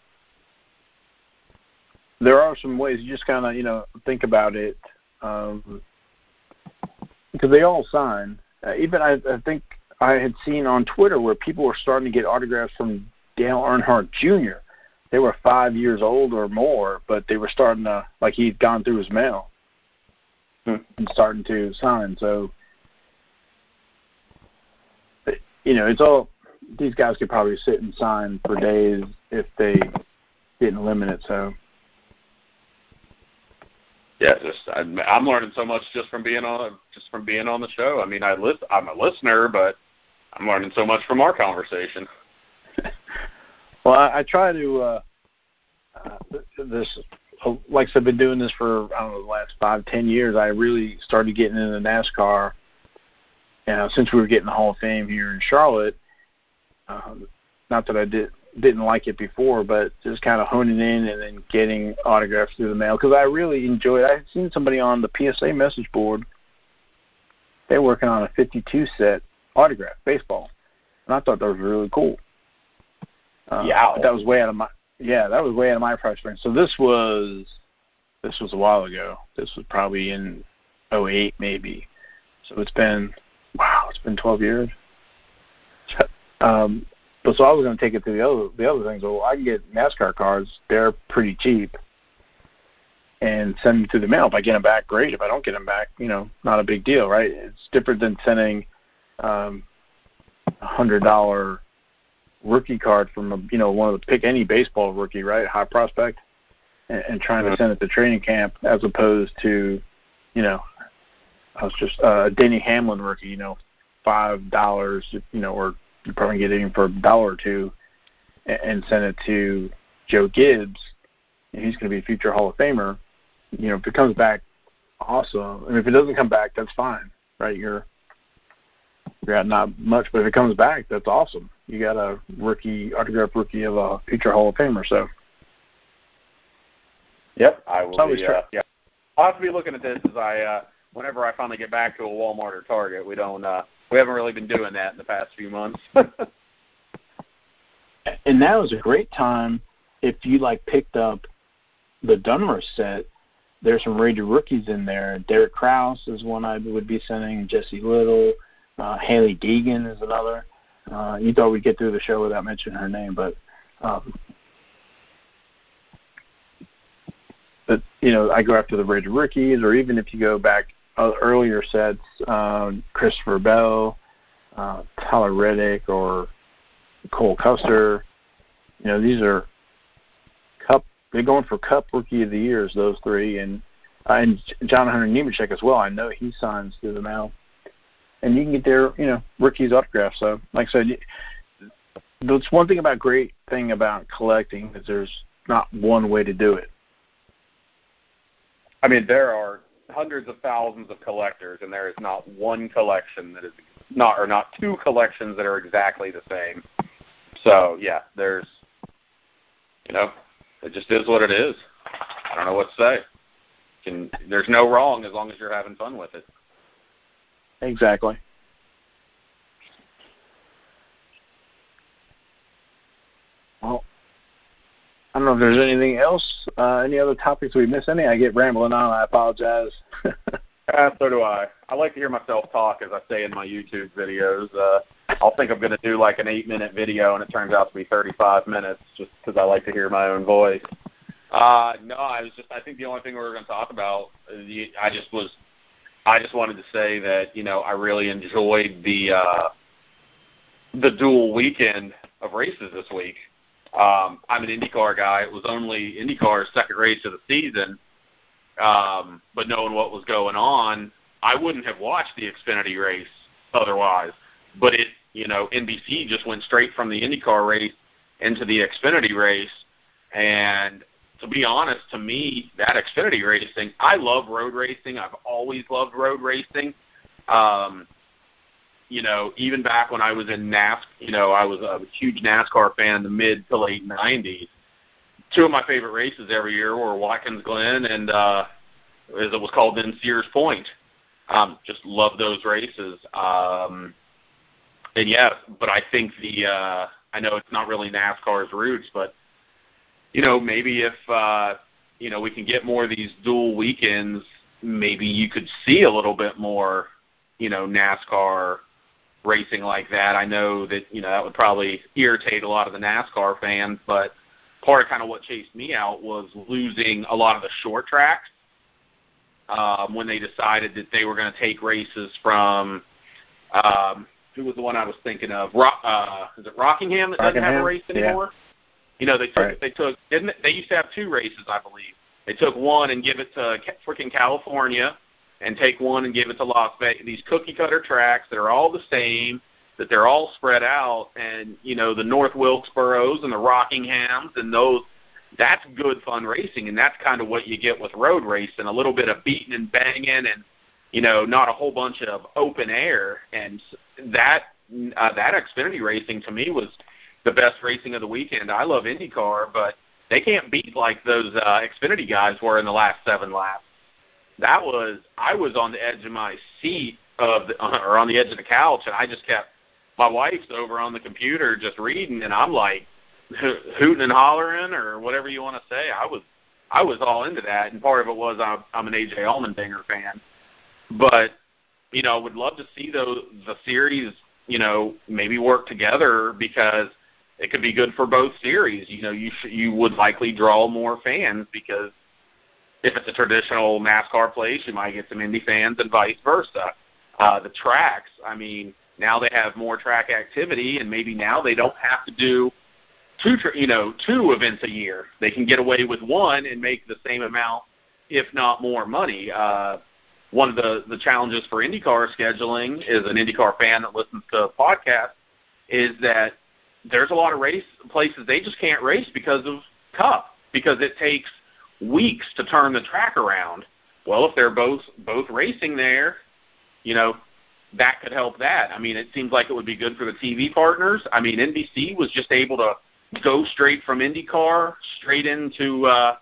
there are some ways you just kind of you know think about it um, because they all sign uh, even I, I think I had seen on Twitter where people were starting to get autographs from Dale Earnhardt Jr. They were five years old or more, but they were starting to like he'd gone through his mail hmm. and starting to sign. So, you know, it's all these guys could probably sit and sign for days if they didn't limit it. So yeah, just I'm, learning so much just from being on just from being on the show. I mean, I list, I'm a listener, but I'm learning so much from our conversation. well, I, I try to uh, uh, this like I've been doing this for I don't know the last five ten years. I really started getting into NASCAR. You know, since we were getting the Hall of Fame here in Charlotte. Um, not that I did didn't like it before, but just kind of honing in and then getting autographs through the mail because I really enjoyed. I had seen somebody on the PSA message board. They're working on a 52 set autograph baseball, and I thought that was really cool. Uh, yeah, that was way out of my yeah, that was way out of my price range. So this was this was a while ago. This was probably in '08 maybe. So it's been wow, it's been 12 years. Um, but so I was going to take it to the other the other things. Well, I can get NASCAR cards; they're pretty cheap, and send them through the mail. If I get them back, great. If I don't get them back, you know, not a big deal, right? It's different than sending um, a hundred dollar rookie card from a you know one of the pick any baseball rookie, right? High prospect, and, and trying to send it to training camp as opposed to, you know, I was just uh, a Denny Hamlin rookie, you know, five dollars, you know, or you probably get it for a dollar or two, and, and send it to Joe Gibbs, and he's going to be a future Hall of Famer. You know, if it comes back, awesome. And if it doesn't come back, that's fine, right? You're you're at not much, but if it comes back, that's awesome. You got a rookie autograph rookie of a future Hall of Famer. So. Yep, I will be. Uh, yeah, I'll have to be looking at this as I, uh, whenever I finally get back to a Walmart or Target. We don't, uh, we haven't really been doing that in the past few months. and now is a great time if you like picked up the Donruss set. There's some Rated Rookies in there. Derek Kraus is one I would be sending. Jesse Little, uh, Hailie Deegan is another. Uh, you thought we'd get through the show without mentioning her name, but um, but you know I go after the Rated Rookies, or even if you go back earlier sets, um, Christopher Bell, uh, Tyler Reddick, or Cole Custer. You know, these are cup. They're going for Cup Rookie of the Years. Those three, and uh, and John Hunter Nemechek as well. I know he signs through the mail, and you can get their you know rookies autograph. So, like I said, that's one thing about great thing about collecting is there's not one way to do it. I mean, there are hundreds of thousands of collectors, and there is not one collection that is not or not two collections that are exactly the same. So yeah, there's you know, it just is what it is. I don't know what to say. Ken, there's no wrong as long as you're having fun with it. Exactly. Well, I don't know if there's anything else, uh, any other topics we miss any. I get rambling on. I apologize. uh, so do I. I like to hear myself talk, as I say in my YouTube videos. Uh, I'll think I'm going to do like an eight-minute video, and it turns out to be 35 minutes, just because I like to hear my own voice. Uh, no, I was just. I think the only thing we were going to talk about. I just was. I just wanted to say that you know I really enjoyed the uh, the dual weekend of races this week. Um, I'm an IndyCar guy. It was only IndyCar's second race of the season, um, but knowing what was going on, I wouldn't have watched the Xfinity race otherwise. But it, you know, NBC just went straight from the IndyCar race into the Xfinity race, and to be honest, to me, that Xfinity racing, I love road racing. I've always loved road racing. Um, you know, even back when I was in NASCAR, you know, I was a huge NASCAR fan in the mid to late 90s. Two of my favorite races every year were Watkins Glen and, uh, as it was called then, Sears Point. Um, just love those races. Um, and yeah, but I think the, uh, I know it's not really NASCAR's roots, but, you know, maybe if, uh, you know, we can get more of these dual weekends, maybe you could see a little bit more, you know, NASCAR racing like that. I know that you know that would probably irritate a lot of the NASCAR fans, but part of kind of what chased me out was losing a lot of the short tracks um, when they decided that they were going to take races from um, who was the one I was thinking of? Rock, uh, is it Rockingham that doesn't have a race anymore? Yeah. You know, they took right. they took didn't they used to have two races, I believe. They took one and give it to freaking California and take one and give it to Las Vegas. These cookie cutter tracks that are all the same, that they're all spread out, and you know the North Wilkesboros and the Rockinghams and those. That's good fun racing, and that's kind of what you get with road racing. A little bit of beating and banging, and you know not a whole bunch of open air. And that uh, that Xfinity racing to me was the best racing of the weekend. I love IndyCar, but they can't beat like those uh, Xfinity guys were in the last seven laps that was I was on the edge of my seat of the, uh, or on the edge of the couch, and I just kept my wife's over on the computer just reading, and I'm like, hooting and hollering or whatever you want to say. I was I was all into that, and part of it was I'm, I'm an AJ Allmendinger fan, but you know, I would love to see those the series, you know, maybe work together because it could be good for both series. You know, you sh- you would likely draw more fans because if it's a traditional NASCAR place, you might get some Indy fans and vice versa. Uh, the tracks, I mean, now they have more track activity, and maybe now they don't have to do two, you know, two events a year. They can get away with one and make the same amount, if not more, money. Uh, one of the the challenges for IndyCar scheduling is an IndyCar fan that listens to a podcast is that there's a lot of race places they just can't race because of Cup because it takes weeks to turn the track around. Well, if they're both both racing there, you know, that could help that. I mean, it seems like it would be good for the TV partners. I mean, NBC was just able to go straight from IndyCar straight into uh,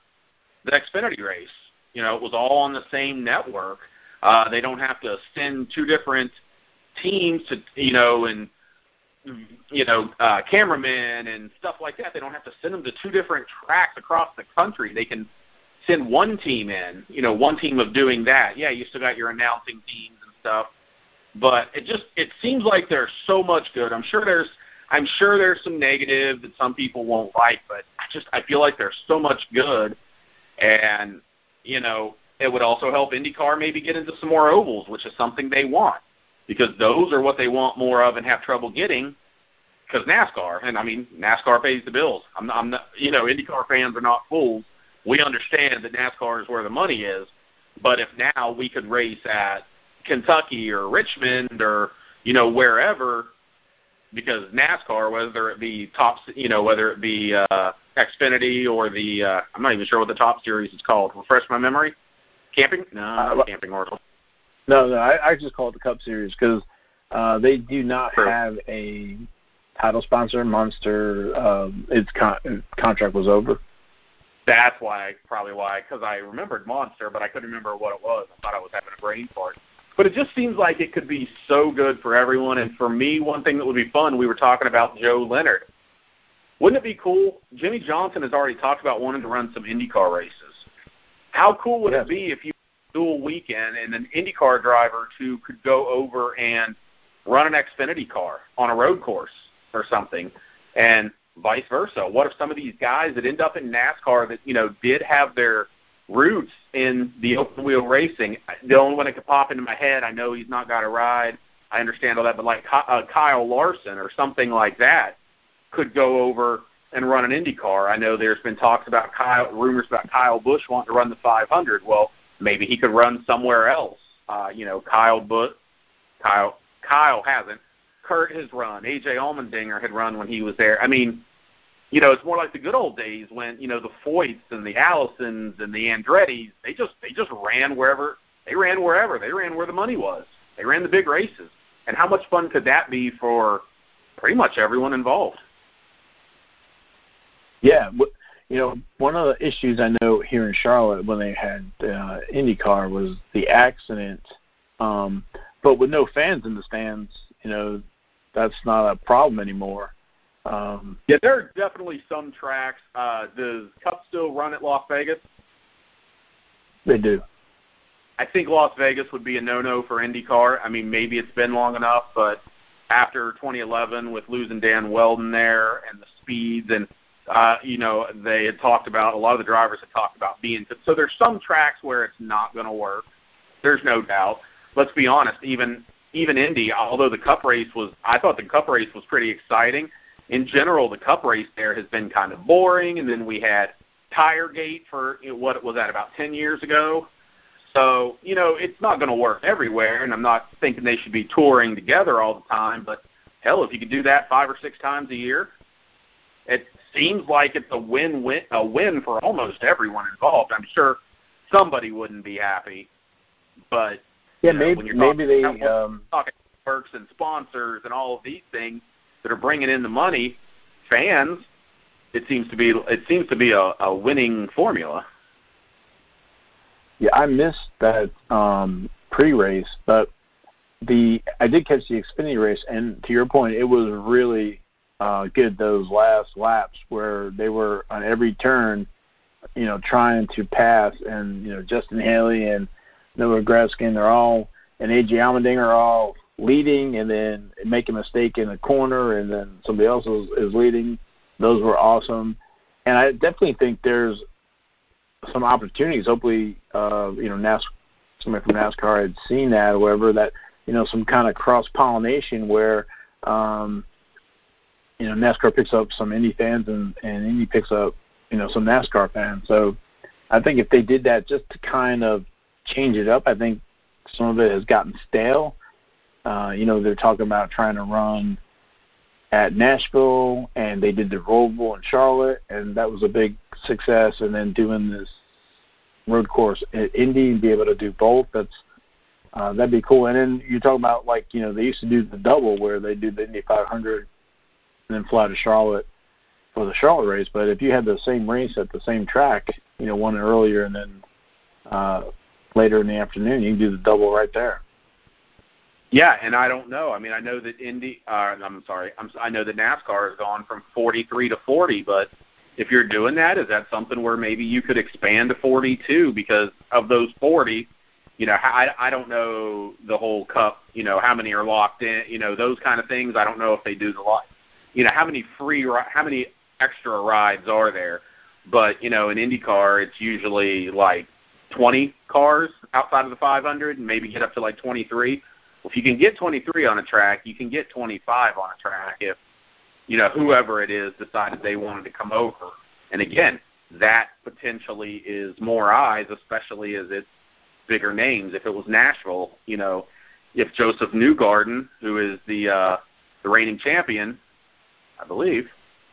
the Xfinity race. You know, it was all on the same network. Uh, they don't have to send two different teams to, you know, and you know, uh, cameramen and stuff like that. They don't have to send them to two different tracks across the country. They can send one team in, you know, one team of doing that. Yeah, you still got your announcing teams and stuff, but it just it seems like there's so much good. I'm sure there's I'm sure there's some negative that some people won't like, but I just I feel like there's so much good, and you know, it would also help IndyCar maybe get into some more ovals, which is something they want because those are what they want more of and have trouble getting because NASCAR and I mean NASCAR pays the bills. I'm not, I'm not you know IndyCar fans are not fools. We understand that NASCAR is where the money is, but if now we could race at Kentucky or Richmond or you know wherever because NASCAR whether it be top you know whether it be uh Xfinity or the uh I'm not even sure what the top series is called. Refresh my memory. Camping? No, uh, camping Oracle. No, no, I, I just call it the Cup Series because uh, they do not True. have a title sponsor. Monster, um, its con- contract was over. That's why, probably why, because I remembered Monster, but I couldn't remember what it was. I thought I was having a brain fart. But it just seems like it could be so good for everyone. And for me, one thing that would be fun, we were talking about Joe Leonard. Wouldn't it be cool? Jimmie Johnson has already talked about wanting to run some IndyCar races. How cool would yes. it be if you dual weekend and an IndyCar driver who could go over and run an Xfinity car on a road course or something, and vice versa? What if some of these guys that end up in NASCAR that you know did have their roots in the open wheel racing? The only one that could pop into my head, I know he's not got a ride. I understand all that, but like uh, Kyle Larson or something like that could go over and run an Indy car. I know there's been talks about Kyle, rumors about Kyle Busch wanting to run the 500. Well, maybe he could run somewhere else. Uh, you know, Kyle Busch, Kyle, Kyle hasn't. Kurt has run. AJ Allmendinger had run when he was there. I mean, you know, it's more like the good old days when you know the Foyts and the Allisons and the Andrettis. They just they just ran wherever they ran wherever they ran where the money was. They ran the big races. And how much fun could that be for pretty much everyone involved? Yeah, you know, one of the issues I know here in Charlotte when they had uh, IndyCar was the accident. Um, but with no fans in the stands, you know, that's not a problem anymore. Um, yeah, there are definitely some tracks. Uh, does Cup still run at Las Vegas? They do. I think Las Vegas would be a no-no for IndyCar. I mean, maybe it's been long enough, but after 2011 with losing Dan Wheldon there and the speeds and uh, you know, they had talked about a lot of the drivers had talked about being so there's some tracks where it's not going to work. There's no doubt. Let's be honest, even even Indy, although the Cup race was, I thought the Cup race was pretty exciting. In general, the Cup race there has been kind of boring, and then we had TireGate for you know, what was that about 10 years ago. So you know, it's not going to work everywhere, and I'm not thinking they should be touring together all the time. But hell, if you could do that five or six times a year, it seems like it's a win-win a win for almost everyone involved. I'm sure somebody wouldn't be happy, but yeah, you know, maybe maybe they talking, um, talking perks and sponsors and all of these things that are bringing in the money, fans. It seems to be it seems to be a, a winning formula. Yeah, I missed that um, pre-race, but the I did catch the Xfinity race, and to your point, it was really uh, good those last laps where they were on every turn, you know, trying to pass, and you know Justin Haley and Noah Gragson, they're all and AJ Allmendinger are all leading, and then make a mistake in the corner, and then somebody else is, is leading. Those were awesome, and I definitely think there's some opportunities. Hopefully, uh, you know, NAS, somebody from NASCAR had seen that, or whatever. That you know, some kind of cross pollination where um, you know NASCAR picks up some Indy fans, and and Indy picks up you know some NASCAR fans. So I think if they did that just to kind of change it up, I think some of it has gotten stale. Uh, you know, they're talking about trying to run at Nashville, and they did the Roval in Charlotte, and that was a big success. And then doing this road course at Indy and be able to do both, that's uh, that'd be cool. And then you talk about like you know they used to do the double where they do the Indy 500 and then fly to Charlotte for the Charlotte race. But if you had the same race at the same track, you know, one earlier and then uh, later in the afternoon, you can do the double right there. Yeah, and I don't know. I mean, I know that Indy. Uh, I'm sorry. I'm, I know that NASCAR has gone from 43 to 40, but if you're doing that, is that something where maybe you could expand to 42 because of those 40? You know, I I don't know the whole cup. You know, how many are locked in? You know, those kind of things. I don't know if they do the lot. You know, how many free, how many extra rides are there? But you know, in IndyCar, it's usually like 20 cars outside of the 500, and maybe get up to like 23 if you can get 23 on a track, you can get 25 on a track if you know whoever it is decided they wanted to come over. And again, that potentially is more eyes, especially as it's bigger names. If it was Nashville, you know, if Josef Newgarden, who is the uh, the reigning champion, I believe,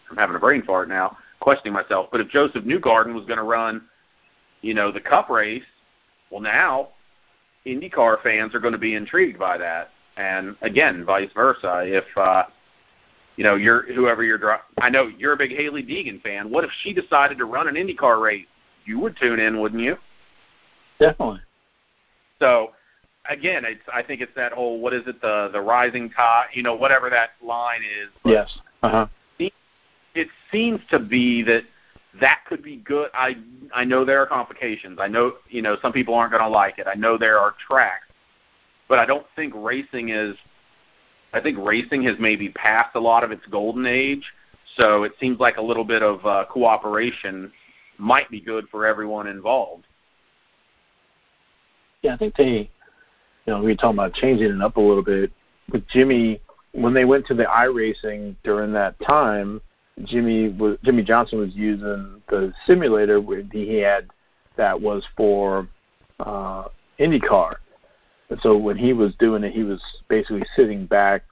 I'm having a brain fart now, questioning myself. But if Josef Newgarden was going to run, you know, the Cup race, well, now IndyCar fans are going to be intrigued by that, and again, vice versa. If uh, you know, you're whoever you're. I know you're a big Hailie Deegan fan. What if she decided to run an IndyCar race? You would tune in, wouldn't you? Definitely. So, again, it's. I think it's that whole. What is it? The the rising tide. You know, whatever that line is. But yes. Uh huh. It seems to be that that could be good. I I know there are complications. I know you know some people aren't going to like it. I know there are tracks, but I don't think racing is. I think racing has maybe passed a lot of its golden age. So it seems like a little bit of uh, cooperation might be good for everyone involved. Yeah, I think they, you know, we were talking about changing it up a little bit with Jimmy when they went to the iRacing during that time Jimmy was Jimmie Johnson was using the simulator that he had that was for uh, IndyCar. And so when he was doing it, he was basically sitting back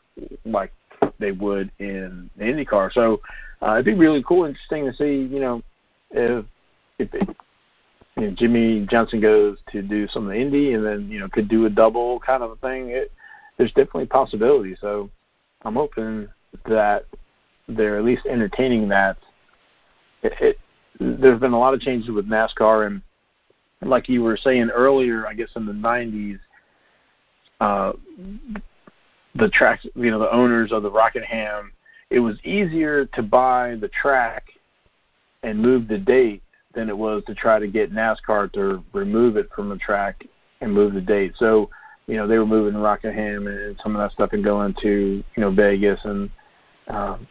like they would in the IndyCar. So uh, it'd be really cool, interesting to see. You know, if if it, know, Jimmie Johnson goes to do some of the Indy and then you know could do a double kind of a thing. It, there's definitely possibility. So I'm hoping that they're at least entertaining that. It, it, there's been a lot of changes with NASCAR, and like you were saying earlier, I guess in the '90s, uh, the tracks, you know, the owners of the Rockingham, it was easier to buy the track and move the date than it was to try to get NASCAR to remove it from the track and move the date. So, you know, they were moving Rockingham and some of that stuff and going to, you know, Vegas and um,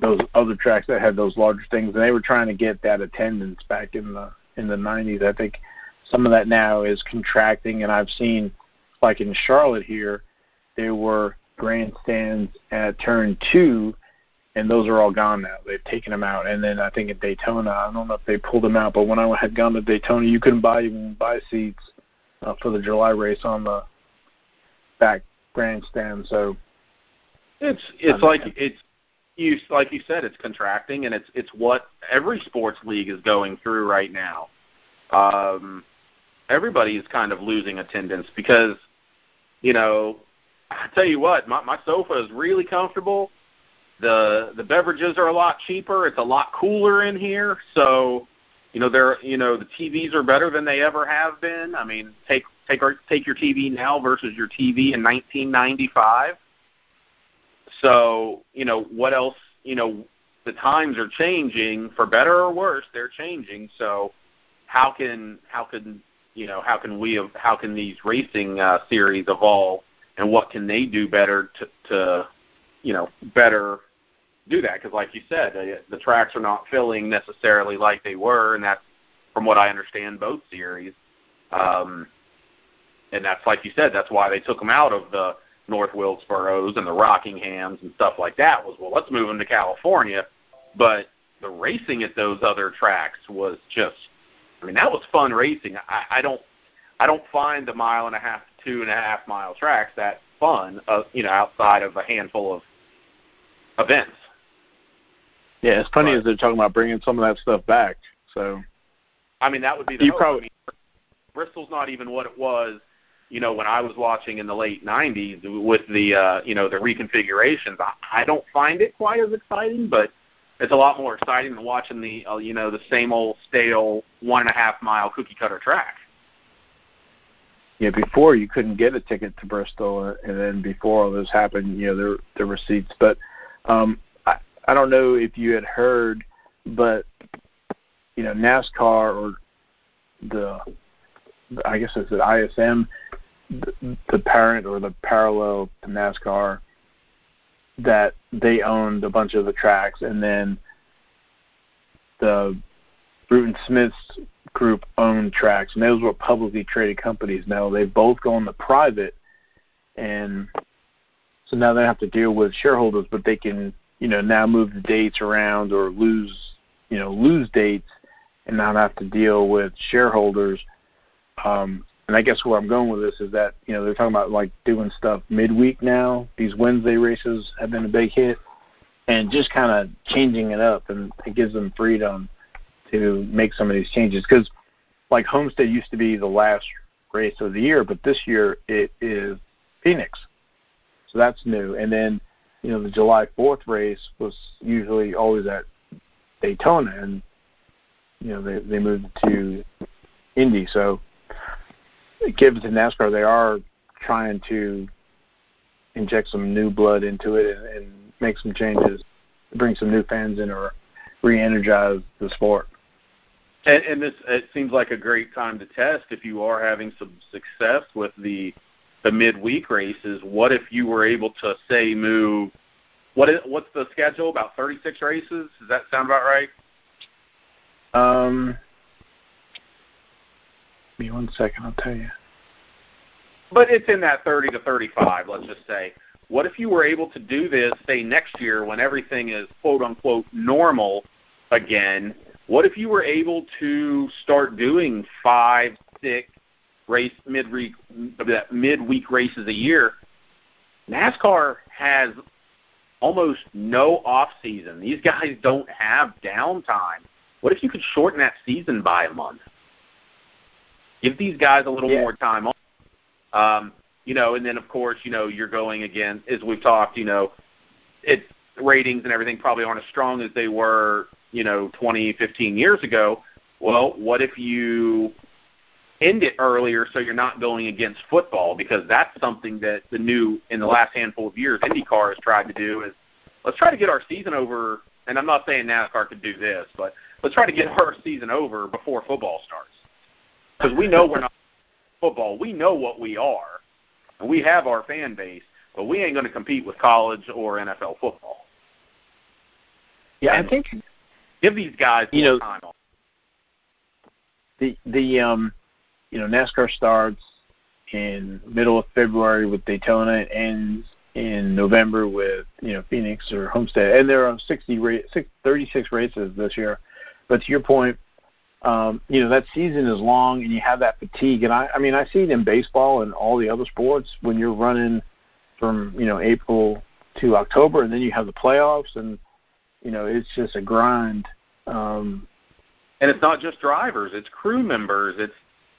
those other tracks that had those larger things, and they were trying to get that attendance back in the in the 90s. I think some of that now is contracting, and I've seen, like in Charlotte here, there were grandstands at turn two, and those are all gone now. They've taken them out, and then I think at Daytona, I don't know if they pulled them out, but when I had gone to Daytona, you couldn't buy even buy seats uh, for the July race on the back grandstand. So it's it's like it's you like you said, it's contracting, and it's it's what every sports league is going through right now. Um, everybody is kind of losing attendance because, you know, I tell you what, my my sofa is really comfortable. The the beverages are a lot cheaper. It's a lot cooler in here, so you know there you know the TVs are better than they ever have been. I mean, take take take your TV now versus your TV in 1995 so you know what else? You know, the times are changing for better or worse. They're changing. So how can how can you know how can we how can these racing uh, series evolve and what can they do better to to you know better do that because like you said uh, the tracks are not filling necessarily like they were and that's from what I understand both series um and that's like you said that's why they took them out of the North Wilkesboros and the Rockinghams and stuff like that was well let's move them to California. But the racing at those other tracks was just I mean that was fun racing. I, I don't I don't find the mile and a half to two and a half mile tracks that fun uh, you know outside of a handful of events. Yeah it's funny but, as they're talking about bringing some of that stuff back so. I mean that would be the you hope. probably I mean, Bristol's not even what it was you know, when I was watching in the late '90s with the, uh, you know, the reconfigurations, I, I don't find it quite as exciting, but it's a lot more exciting than watching the, uh, you know, the same old stale one and a half mile cookie cutter track. Yeah, before you couldn't get a ticket to Bristol, and then before all this happened, you know, there there were seats. But um, I I don't know if you had heard, but you know, NASCAR or the I guess it's the ISM the, parent or the parallel to NASCAR that they owned a bunch of the tracks, and then the Bruton Smith's group owned tracks, and those were publicly traded companies. Now they've both gone to private, and so now they have to deal with shareholders, but they can, you know, now move the dates around or lose, you know, lose dates, and not have to deal with shareholders. Um, and I guess where I'm going with this is that you know they're talking about like doing stuff midweek now. These Wednesday races have been a big hit, and just kind of changing it up, and it gives them freedom to make some of these changes. Because like Homestead used to be the last race of the year, but this year it is Phoenix, so that's new. And then you know the July 4th race was usually always at Daytona, and you know they they moved to Indy, so Gibbs and NASCAR, they are trying to inject some new blood into it and, and make some changes, bring some new fans in, or re-energize the sport. And, and this it seems like a great time to test if you are having some success with the the midweek races. What if you were able to say move? What is what's the schedule? About 36 races? Does that sound about right? Um, me one second, I'll tell you. But it's in that 30 to 35, let's just say. What if you were able to do this, say, next year when everything is quote unquote normal again? What if you were able to start doing five, six race midweek midweek races a year? NASCAR has almost no off season. These guys don't have downtime. What if you could shorten that season by a month? Give these guys a little yeah. more time off. Um, you know, and then of course, you know, you're going again as we've talked. You know, it ratings and everything probably aren't as strong as they were, you know, 20, 15 years ago. Well, what if you end it earlier so you're not going against football because that's something that the new in the last handful of years IndyCar has tried to do is let's try to get our season over and I'm not saying NASCAR could do this, but let's try to get our season over before football starts because we know we're not football. We know what we are, and we have our fan base, but we ain't going to compete with college or NFL football. Yeah, and I think give these guys you know time off. The the um you know NASCAR starts in middle of February with Daytona and ends in November with you know Phoenix or Homestead, and there are 60 ra- 36 races this year. But to your point, um, you know that season is long and you have that fatigue. And I, I mean, I see it in baseball and all the other sports when you're running from you know April to October, and then you have the playoffs, and you know it's just a grind. Um, and it's not just drivers; it's crew members. It's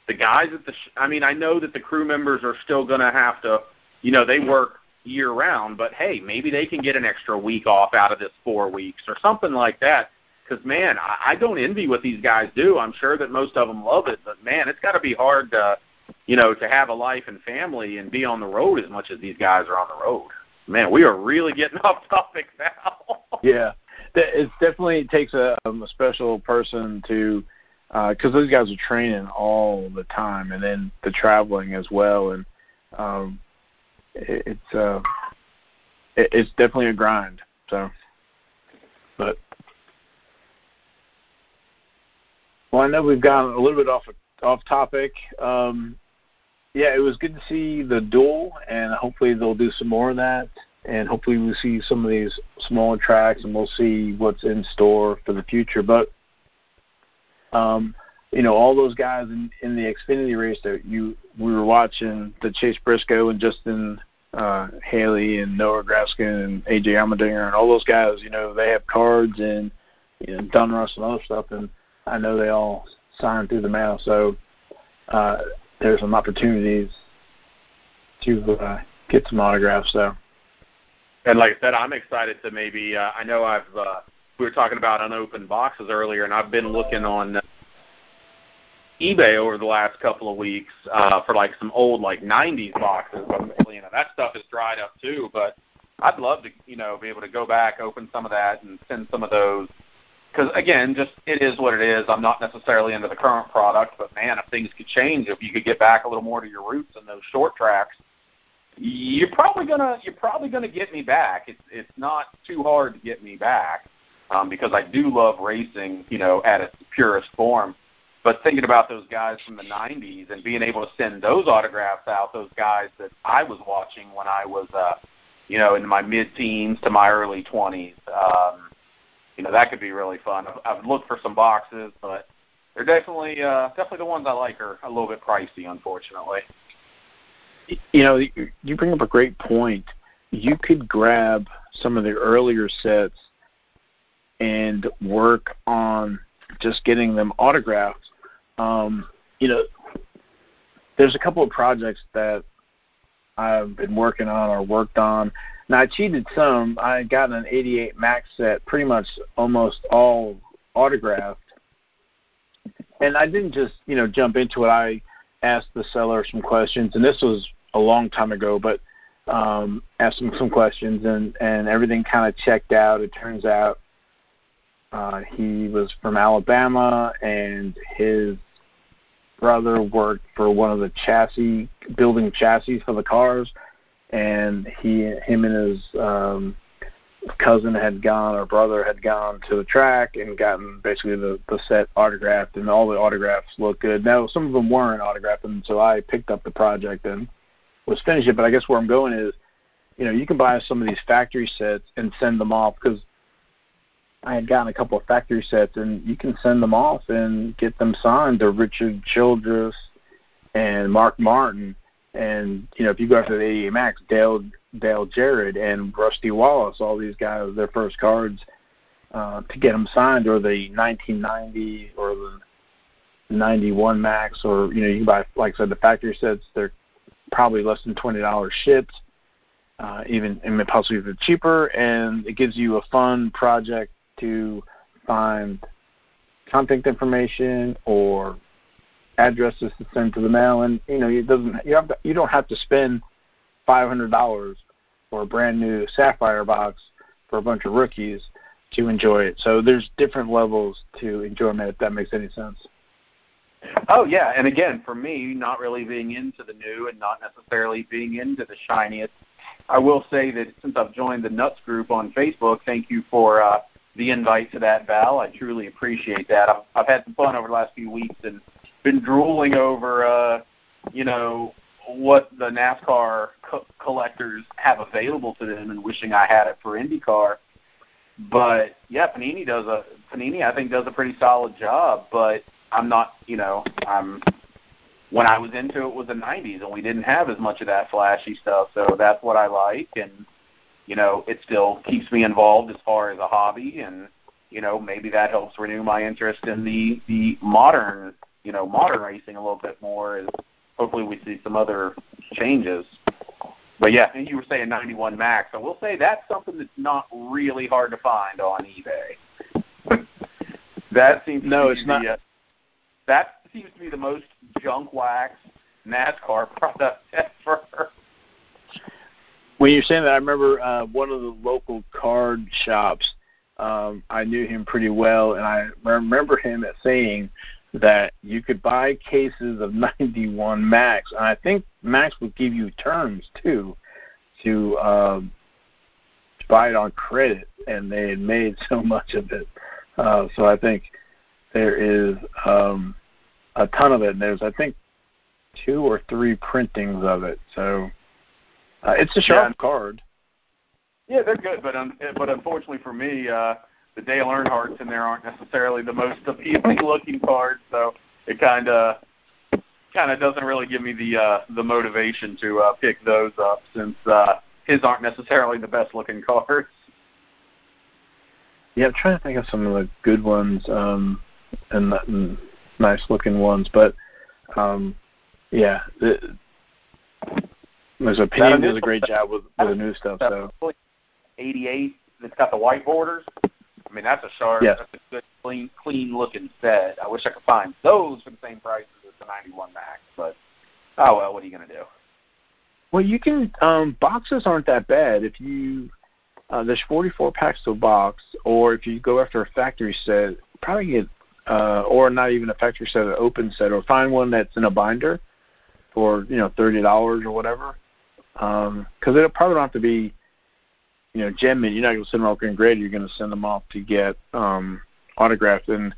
the guys at the. Sh- I mean, I know that the crew members are still going to have to, you know, they work year round, but hey, maybe they can get an extra week off out of this four weeks or something like that because man, I, I don't envy what these guys do. I'm sure that most of them love it, but man, it's got to be hard to, you know, to have a life and family and be on the road as much as these guys are on the road. man, we are really getting off topic now. yeah, it definitely takes a, um, a special person to because uh, those guys are training all the time, and then the traveling as well, and um, it, it's uh, it, it's definitely a grind. So, but well, I know we've gone a little bit off off topic. Um, yeah, it was good to see the duel, and hopefully they'll do some more of that. And hopefully we'll see some of these smaller tracks, and we'll see what's in store for the future. But um, you know, all those guys in, in the Xfinity race that you we were watching, the Chase Briscoe and Justin uh, Haley and Noah Gragson and AJ Allmendinger and all those guys, you know, they have cards and you know, Donruss and other stuff, and I know they all signed through the mail. So uh, there's some opportunities to uh, get some autographs. So. And like I said, I'm excited to maybe. Uh, I know I've uh, we were talking about unopened boxes earlier, and I've been looking on eBay over the last couple of weeks uh, for like some old like '90s boxes. But, you know that stuff is dried up too. But I'd love to you know be able to go back, open some of that, and send some of those. Because again, just it is what it is. I'm not necessarily into the current product, but man, if things could change, if you could get back a little more to your roots in those short tracks, you're probably gonna you're probably gonna get me back. It's it's not too hard to get me back um, because I do love racing, you know, at its purest form. But thinking about those guys from the '90s and being able to send those autographs out, those guys that I was watching when I was, uh, you know, in my mid-teens to my early 20s, um, you know, that could be really fun. I've, looked for some boxes, but they're definitely uh, definitely the ones I like are a little bit pricey, unfortunately. You know, you bring up a great point. You could grab some of the earlier sets and work on just getting them autographed. Um, you know, there's a couple of projects that I've been working on or worked on. Now I cheated some. I got an 88 Maxx set, pretty much almost all autographed, and I didn't just you know jump into it. I asked the seller some questions, and this was a long time ago, but um, asked him some questions, and and everything kind of checked out. It turns out uh, he was from Alabama, and his brother worked for one of the chassis building chassis for the cars, and he, him and his um, cousin had gone or brother had gone to the track and gotten basically the the set autographed, and all the autographs look good. Now some of them weren't autographed, and so I picked up the project and was finishing it. But I guess where I'm going is, you know, you can buy some of these factory sets and send them off because I had gotten a couple of factory sets, and you can send them off and get them signed to Richard Childress and Mark Martin. And you know, if you go after the 88 Maxx, Dale Dale Jarrett and Rusty Wallace, all these guys, their first cards uh, to get them signed, or the 1990 or the 91 Maxx, or you know, you can buy, like I said, the factory sets. They're probably less than twenty dollars shipped, uh, even and possibly even cheaper, and it gives you a fun project to find contact information or addresses to send to the mail and you know it doesn't you have to, you don't have to spend five hundred dollars for a brand new sapphire box for a bunch of rookies to enjoy it. So there's different levels to enjoyment if that makes any sense. Oh yeah, and again, for me, not really being into the new and not necessarily being into the shiniest, I will say that since I've joined the Nuts group on Facebook, thank you for uh, the invite to that, Val. I truly appreciate that. I've, I've had some fun over the last few weeks and been drooling over, uh, you know, what the NASCAR co- collectors have available to them, and wishing I had it for IndyCar. But yeah, Panini does a Panini I think does a pretty solid job. But I'm not, you know, I'm when I was into it was the 90s, and we didn't have as much of that flashy stuff. So that's what I like, and you know, it still keeps me involved as far as a hobby and you know, maybe that helps renew my interest in the the modern, you know, modern racing a little bit more as hopefully we see some other changes. But yeah, and you were saying 91 Maxx. I will say that's something that's not really hard to find on eBay. that seems no, to it's be not. The, uh, that seems to be the most junk wax NASCAR product ever. when you're saying that, I remember uh, one of the local card shops. Um, I knew him pretty well, and I remember him saying that you could buy cases of 91 Maxx, and I think Maxx would give you terms too to uh, buy it on credit, and they had made so much of it. Uh, so I think there is um, a ton of it. And there's I think two or three printings of it. So uh, it's a sharp yeah. card. Yeah, they're good, but um, but unfortunately for me, uh, the Dale Earnhardts in there aren't necessarily the most appealing looking cards, so it kind of kind of doesn't really give me the uh, the motivation to uh, pick those up since uh, his aren't necessarily the best looking cards. Yeah, I'm trying to think of some of the good ones um, and, and nice looking ones, but um, yeah, it, there's a Panini does a great job with, with the new stuff. So 88, it's got the white borders. I mean, that's a sharp, yes. that's a good, clean, clean looking set. I wish I could find those for the same prices as the 91 Maxx, but oh well, what are you gonna do? Well, you can. Um, boxes aren't that bad if you. Uh, there's 44 packs to a box, or if you go after a factory set, probably get, uh, or not even a factory set, an open set, or find one that's in a binder for you know thirty dollars or whatever. Because um, it'll probably don't have to be, you know, gem mint. You're not going to send them off and graded. You're going to send them off to get um, autographed. And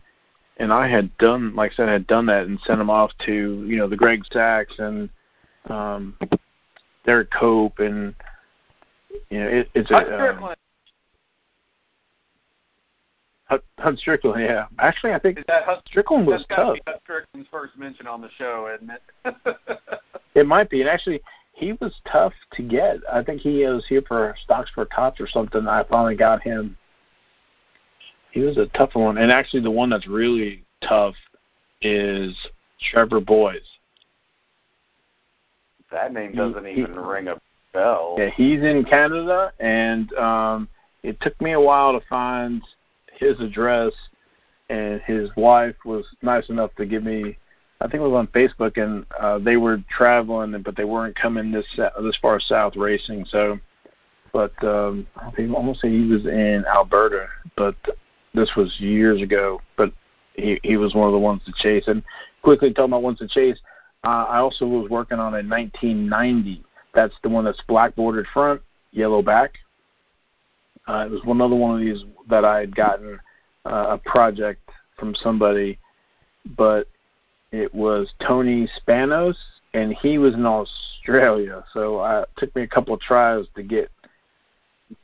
and I had done, like I said, I had done that and sent them off to you know the Greg Sacks and um, Derrike Cope and you know it, it's a um, Hut Stricklin, yeah. Actually, I think that Hut, Stricklin was tough. Hut Stricklin's first mention on the show, isn't it? it might be. And actually, he was tough to get. I think he was here for Stocks for Tots or something. I finally got him. He was a tough one. And actually, the one that's really tough is Trevor Boys. That name doesn't he, even he, ring a bell. Yeah, he's in Canada, and um, it took me a while to find his address. And his wife was nice enough to give me, I think it was on Facebook, and uh, they were traveling, but they weren't coming this this far south racing. So, but um, I almost say he was in Alberta, but this was years ago. But he he was one of the ones to chase. And quickly talking about ones to chase, uh, I also was working on a 1990. That's the one that's black bordered front, yellow back. Uh, it was one other one of these that I had gotten uh, a project from somebody, but it was Tony Spanos, and he was in Australia. So uh, it took me a couple of tries to get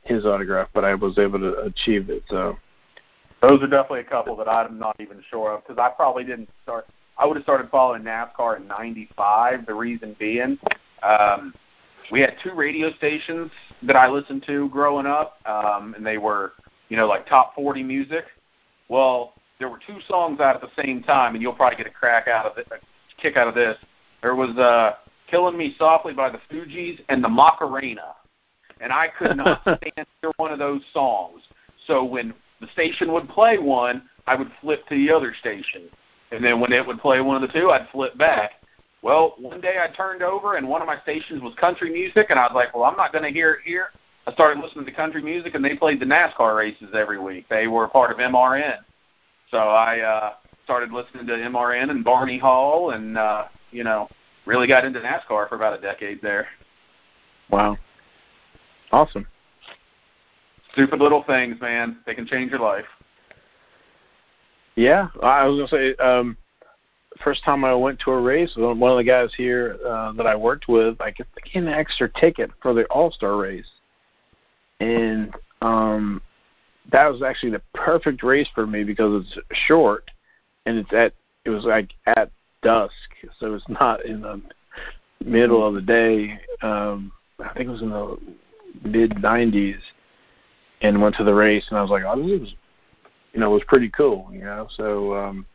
his autograph, but I was able to achieve it. So those are definitely a couple that I'm not even sure of because I probably didn't start I would have started following NASCAR in '95. The reason being, um, we had two radio stations that I listened to growing up, um, and they were, you know, like top 40 music. Well, there were two songs out at the same time, and you'll probably get a crack out of it, a kick out of this. There was uh, "Killing Me Softly" by the Fugees and the Macarena, and I could not stand either one of those songs. So when the station would play one, I would flip to the other station and then when it would play one of the two, I'd flip back. Well, one day I turned over and one of my stations was country music, and I was like, well, I'm not going to hear it here. I started listening to country music, and they played the NASCAR races every week. They were part of MRN. So I uh, started listening to MRN and Barney Hall, and uh, you know, really got into NASCAR for about a decade there. Wow, awesome. Stupid little things, man. They can change your life. Yeah, I was gonna say. Um, first time I went to a race, one of the guys here uh, that I worked with, I get an extra ticket for the All Star race, and um, that was actually the perfect race for me because it's short, and it's at it was like at dusk, so it's not in the middle of the day. Um, I think it was in the mid '90s, and went to the race, and I was like, "Oh, this is you know was pretty cool. You know, so um,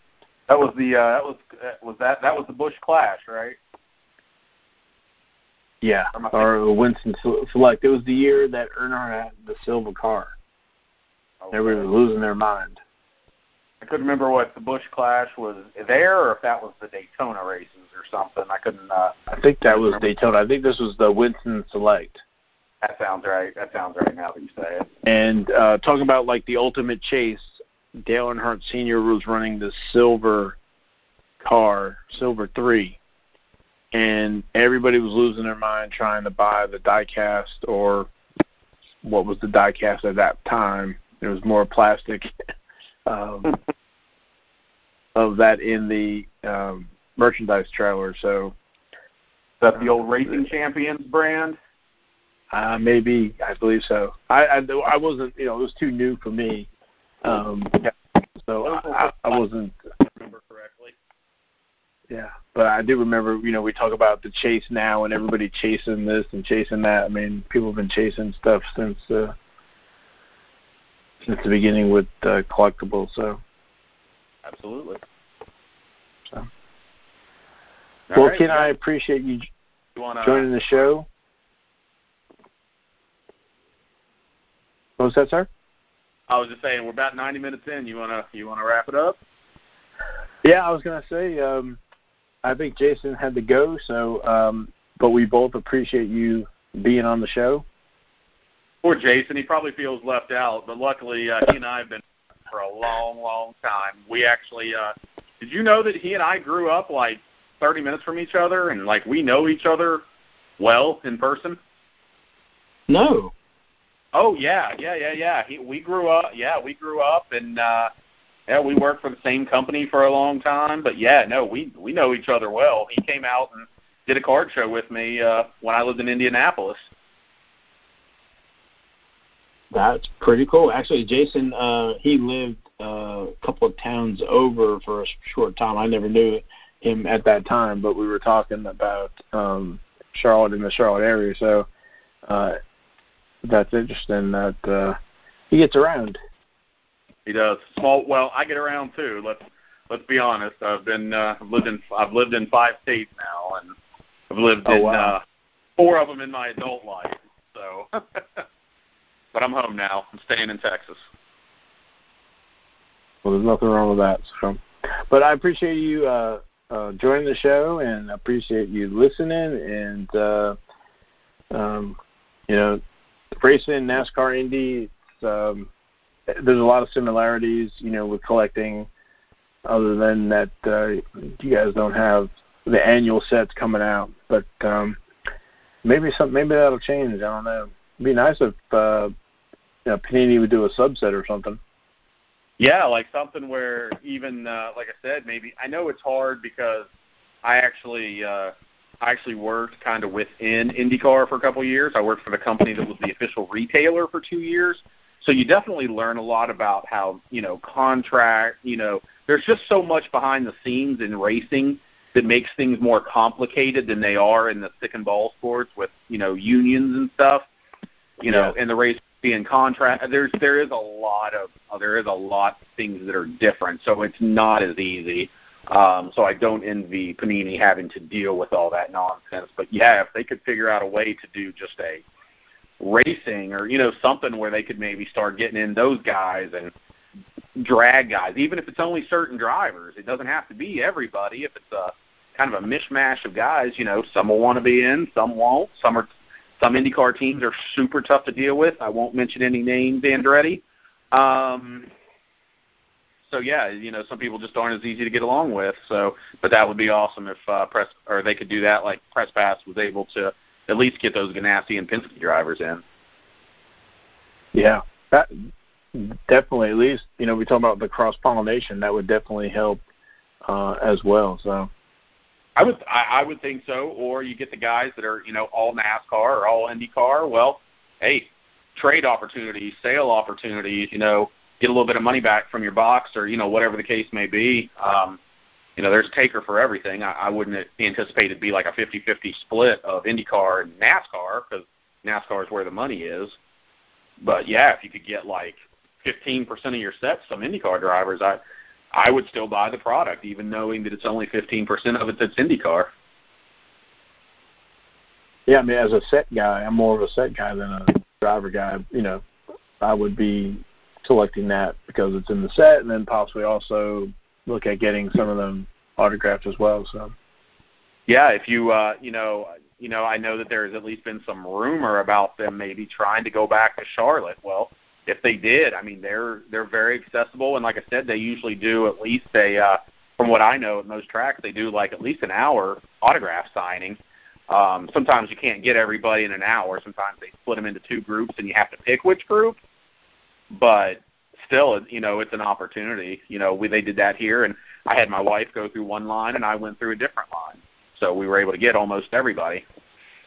that was the uh, that was was that that was the Busch Clash, right? Yeah, or Winston Select. It was the year that Earnhardt had the silver car. Everybody was losing their mind. I couldn't remember what the Busch Clash was there, or if that was the Daytona races or something. I couldn't. Uh, I think that was Daytona. I think this was the Winston Select. That sounds right. That sounds right now that you say it. And uh, talking about like the ultimate chase, Dale Earnhardt Sr. was running the silver car, silver three, and everybody was losing their mind trying to buy the diecast or what was the diecast at that time. It was more plastic um, of that in the um, merchandise trailer. So that's the old Racing Champions brand. Uh, maybe I believe so. I, I I wasn't you know it was too new for me, um, so I, I wasn't. Remember correctly. Yeah, but I do remember you know we talk about the chase now and everybody chasing this and chasing that. I mean people have been chasing stuff since uh, since the beginning with uh, collectibles. So absolutely. So. All well, right, Ken. I appreciate you, you wanna, joining the show. What was that, sir? I was just saying we're about 90 minutes in. You wanna you wanna wrap it up? Yeah, I was gonna say. Um, I think Jason had to go, so um, but we both appreciate you being on the show. Poor Jason, he probably feels left out, but luckily uh, he and I have been for a long, long time. We actually, uh, did you know that he and I grew up like 30 minutes from each other, and like we know each other well in person? No. Oh yeah, yeah, yeah, yeah. He, we grew up. Yeah, we grew up, and uh, yeah, we worked for the same company for a long time. But yeah, no, we we know each other well. He came out and did a card show with me uh, when I lived in Indianapolis. That's pretty cool. Actually, Jason, uh, he lived uh, a couple of towns over for a short time. I never knew him at that time, but we were talking about um, Charlotte in the Charlotte area. So uh, that's interesting that uh, he gets around. He does. Small. Well, I get around too. Let's let's be honest. I've been uh, I've lived in I've lived in five states now, and I've lived oh, in wow. uh, four of them in my adult life. So, but I'm home now. I'm staying in Texas. Well, there's nothing wrong with that. So, but I appreciate you uh, uh, joining the show, and appreciate you listening, and uh, um, you know, racing, NASCAR, Indy. Um, there's a lot of similarities, you know, with collecting. Other than that, uh, you guys don't have the annual sets coming out, but um, maybe some maybe that'll change. I don't know. It'd be nice if uh, you know, Panini would do a subset or something. Yeah, like something where even uh, like I said, maybe I know it's hard because I actually uh, I actually worked kind of within IndyCar for a couple of years. I worked for the company that was the official retailer for two years. So you definitely learn a lot about how, you know, contract, you know, there's just so much behind the scenes in racing that makes things more complicated than they are in the stick and ball sports with, you know, unions and stuff. You know, yeah. in the race being contract there's there is a lot of there is a lot of things that are different. So it's not as easy. Um, so I don't envy Panini having to deal with all that nonsense. But yeah, if they could figure out a way to do just a racing or you know something where they could maybe start getting in those guys and drag guys, even if it's only certain drivers. It doesn't have to be everybody. If it's a kind of a mishmash of guys, you know, some will want to be in, some won't. Some are some IndyCar teams are super tough to deal with. I won't mention any names, Andretti. Um, so yeah, you know, some people just aren't as easy to get along with. So, but that would be awesome if uh, press or they could do that. Like Press Pass was able to at least get those Ganassi and Penske drivers in. Yeah, that definitely. At least you know we talk about the cross pollination. That would definitely help uh, as well. So. I would I, I would think so. Or you get the guys that are you know all NASCAR or all IndyCar. Well, hey, trade opportunities, sale opportunities. You know, get a little bit of money back from your box or you know whatever the case may be. Um, you know, there's taker for everything. I, I wouldn't anticipate it to be like a 50-50 split of IndyCar and NASCAR because NASCAR is where the money is. But yeah, if you could get like 15% of your sets some IndyCar drivers, I I would still buy the product, even knowing that it's only 15% of it that's IndyCar. Yeah, I mean, as a set guy, I'm more of a set guy than a driver guy. You know, I would be selecting that because it's in the set, and then possibly also look at getting some of them autographed as well. So. Yeah, if you uh, you know, you know, I know that there's at least been some rumor about them maybe trying to go back to Charlotte. Well, if they did, I mean, they're they're very accessible, and like I said, they usually do at least a, uh, from what I know, at most tracks they do like at least an hour autograph signing. Um, sometimes you can't get everybody in an hour. Sometimes they split them into two groups, and you have to pick which group. But still, you know, it's an opportunity. You know, we they did that here, and I had my wife go through one line, and I went through a different line, so we were able to get almost everybody.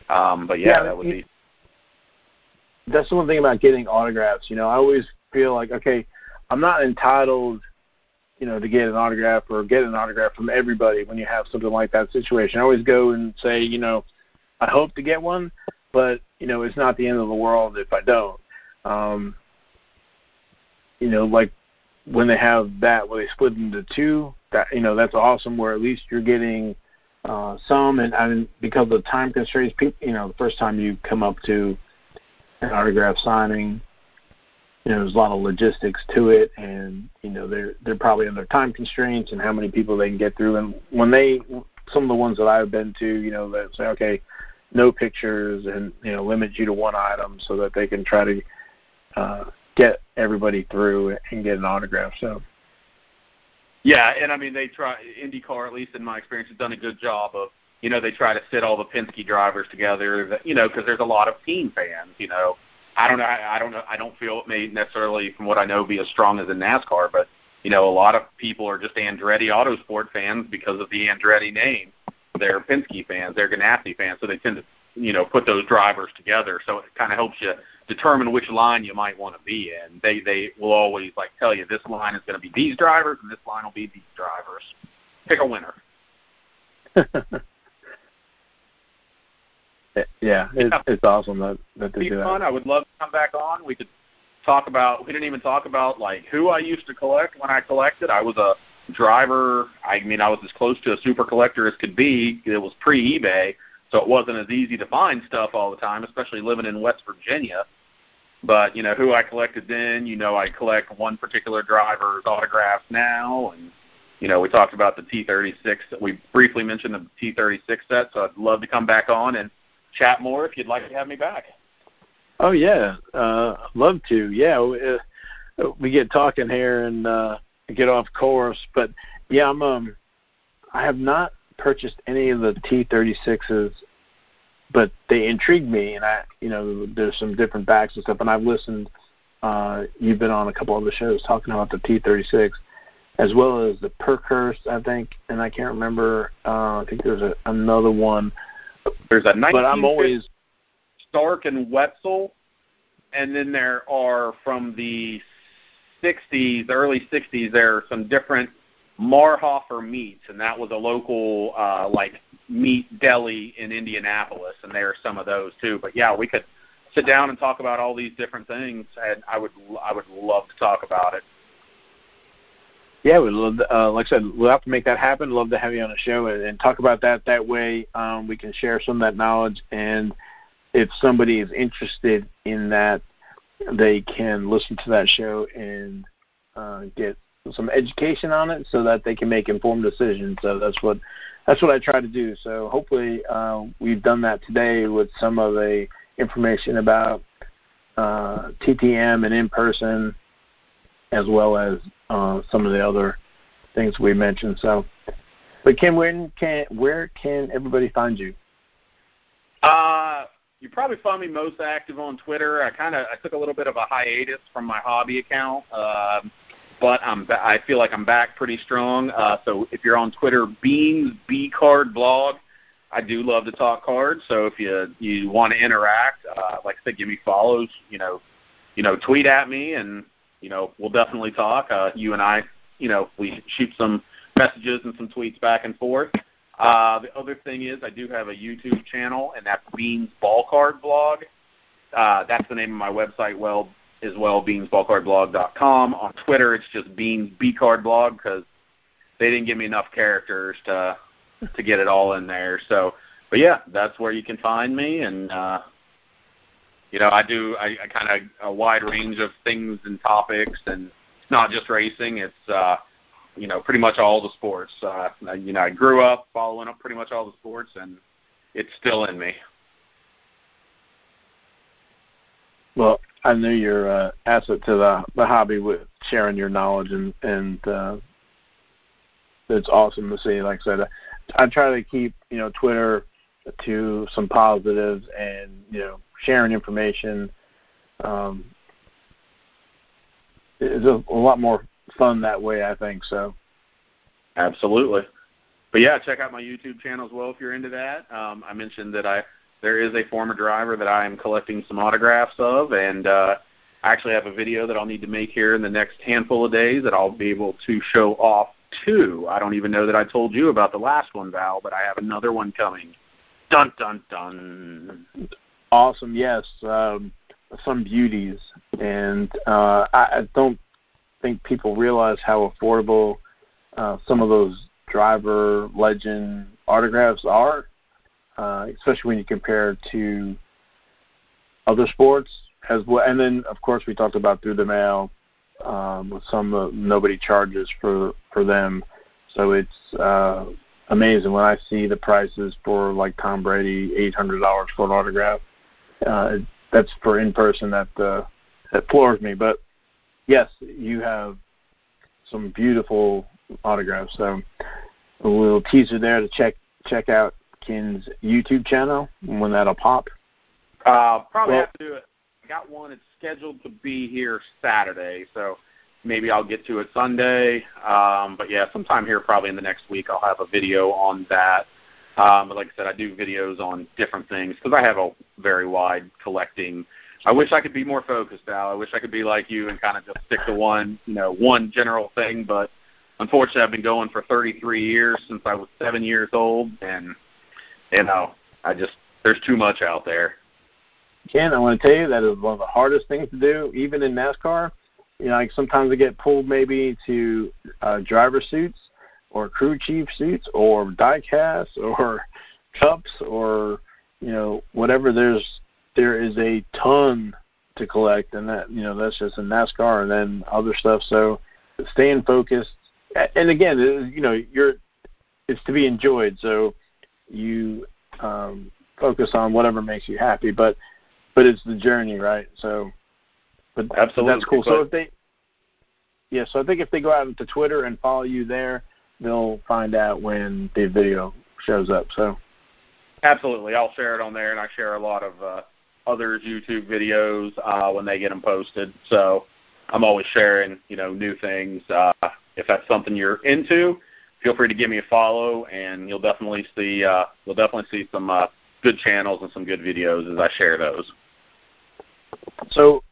Um, but yeah, yeah that would be. That's the one thing about getting autographs. You know, I always feel like, okay, I'm not entitled, you know, to get an autograph or get an autograph from everybody when you have something like that situation. I always go and say, you know, I hope to get one, but you know, it's not the end of the world if I don't. Um, you know, like when they have that where they split into two, that you know that's awesome. Where at least you're getting uh, some, and I mean because of the time constraints, people, you know, the first time you come up to an autograph signing, you know, there's a lot of logistics to it, and you know they're they're probably under time constraints and how many people they can get through. And when they, some of the ones that I've been to, you know, that say, okay, no pictures, and you know, limit you to one item so that they can try to uh, get everybody through and get an autograph. So. Yeah, and I mean they try IndyCar at least in my experience has done a good job of you know they try to sit all the Penske drivers together you know because there's a lot of team fans you know I don't know I, I don't know I don't feel it may necessarily from what I know be as strong as in NASCAR but you know a lot of people are just Andretti Autosport fans because of the Andretti name they're Penske fans they're Ganassi fans so they tend to you know put those drivers together so it kind of helps you determine which line you might want to be in. They they will always like tell you this line is going to be these drivers and this line will be these drivers. Pick a winner. yeah, it's, yeah. it's awesome that that they Be do fun. that. I would love to come back on. We could talk about. We didn't even talk about like who I used to collect when I collected. I was a driver. I mean, I was as close to a super collector as could be. It was pre eBay, so it wasn't as easy to find stuff all the time, especially living in West Virginia. But you know who I collected then. You know I collect one particular driver's autographs now, and you know we talked about the T36. We briefly mentioned the T36 set, so I'd love to come back on and chat more if you'd like to have me back. Oh yeah, uh, love to. Yeah, we, uh, we get talking here and uh, get off course, but yeah, I'm um, I have not purchased any of the T36s but they intrigued me, and I, you know, there's some different backs and stuff, and I've listened. Uh, you've been on a couple of the shows talking about the T36, as well as the Parkhurst, I think, and I can't remember. Uh, I think there's a, another one. There's a 19 but I'm always Stark and Wetzel, and then there are from the 60s, early 60s. There are some different Marhoefer meats, and that was a local uh, like meat deli in Indianapolis, and there are some of those too. But yeah, we could sit down and talk about all these different things, and I would I would love to talk about it. Yeah, we love. Uh, like I said, we'll have to make that happen. Love to have you on the show and, and talk about that. That way, um, we can share some of that knowledge, and if somebody is interested in that, they can listen to that show and uh, get some education on it, so that they can make informed decisions. So that's what that's what I try to do. So hopefully uh, we've done that today with some of the information about uh, TTM and in person, as well as uh, some of the other things we mentioned. So, but Kim, where can where can everybody find you? Uh, you probably find me most active on Twitter. I kind of I took a little bit of a hiatus from my hobby account. Um, but I'm I feel like I'm back pretty strong. Uh, so if you're on Twitter, Beans B Card Blog, I do love to talk cards. So if you you want to interact, uh, like I said, give me follows. You know, you know, tweet at me, and you know, we'll definitely talk. Uh, you and I, you know, we shoot some messages and some tweets back and forth. Uh, the other thing is, I do have a YouTube channel, and that's Beans Ball Card Blog. Uh, that's the name of my website. Well, as well, beansballcardblog.com. On Twitter, it's just Beans B Card Blog because they didn't give me enough characters to to get it all in there. So, but yeah, that's where you can find me, and uh, you know, I do I, I kind of a wide range of things and topics, and it's not just racing. It's uh, you know pretty much all the sports. Uh, you know, I grew up following up pretty much all the sports, and it's still in me. Well, I knew you're uh, asset to the the hobby with sharing your knowledge and and uh, it's awesome to see. Like I said, I try to keep you know Twitter to some positives and you know sharing information. Um, is a, a lot more fun that way, I think. So. Absolutely. But yeah, check out my YouTube channel as well if you're into that. Um, I mentioned that I there is a former driver that I am collecting some autographs of, and uh, I actually have a video that I'll need to make here in the next handful of days that I'll be able to show off too. I don't even know that I told you about the last one, Val, but I have another one coming. Dun dun dun. Awesome. Yes, um, some beauties, and uh, I, I don't think people realize how affordable uh, some of those driver legend autographs are uh, especially when you compare to other sports as well. And then, of course, we talked about through the mail um, with some uh, nobody charges for for them. So it's uh, amazing when I see the prices for like Tom Brady, eight hundred dollars for an autograph. Uh, that's for in person. That uh, that floors me. But yes, you have some beautiful autographs. So a little teaser there to check check out Ken's YouTube channel when that'll pop? Uh, probably well, have to do it. I got one. It's scheduled to be here Saturday, so maybe I'll get to it Sunday. Um, but yeah, sometime here probably in the next week I'll have a video on that. Um, but like I said, I do videos on different things because I have a very wide collecting. I wish I could be more focused, Al. I wish I could be like you and kind of just stick to one, you know, one general thing. But unfortunately, I've been going for 33 years since I was seven years old, and you know, I just there's too much out there. Ken, I want to tell you that is one of the hardest things to do, even in NASCAR. You know, like sometimes I get pulled maybe to uh, driver suits or crew chief suits or diecasts or cups or you know whatever. There's there is a ton to collect, and that you know that's just in NASCAR and then other stuff. So staying focused, and again, you know, you're it's to be enjoyed. So you um, focus on whatever makes you happy. But but it's the journey, right? So, but absolutely, that's cool. So if they, yeah, so I think if they go out into Twitter and follow you there, they'll find out when the video shows up. So, absolutely, I'll share it on there, and I share a lot of uh, others' YouTube videos uh, when they get them posted. So. I'm always sharing, you know, new things. Uh, if that's something you're into, feel free to give me a follow, and you'll definitely see uh, you'll definitely see some uh, good channels and some good videos as I share those. So,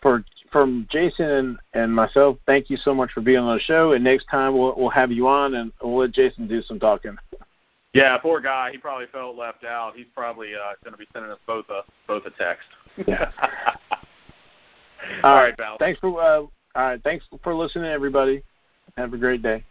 for from Jason and, and myself, thank you so much for being on the show. And next time we'll we'll have you on, and we'll let Jason do some talking. Yeah, poor guy. He probably felt left out. He's probably uh, going to be sending us both a both a text. Yeah. all, all right, Val. Thanks for uh, all right. Thanks for listening, everybody. Have a great day.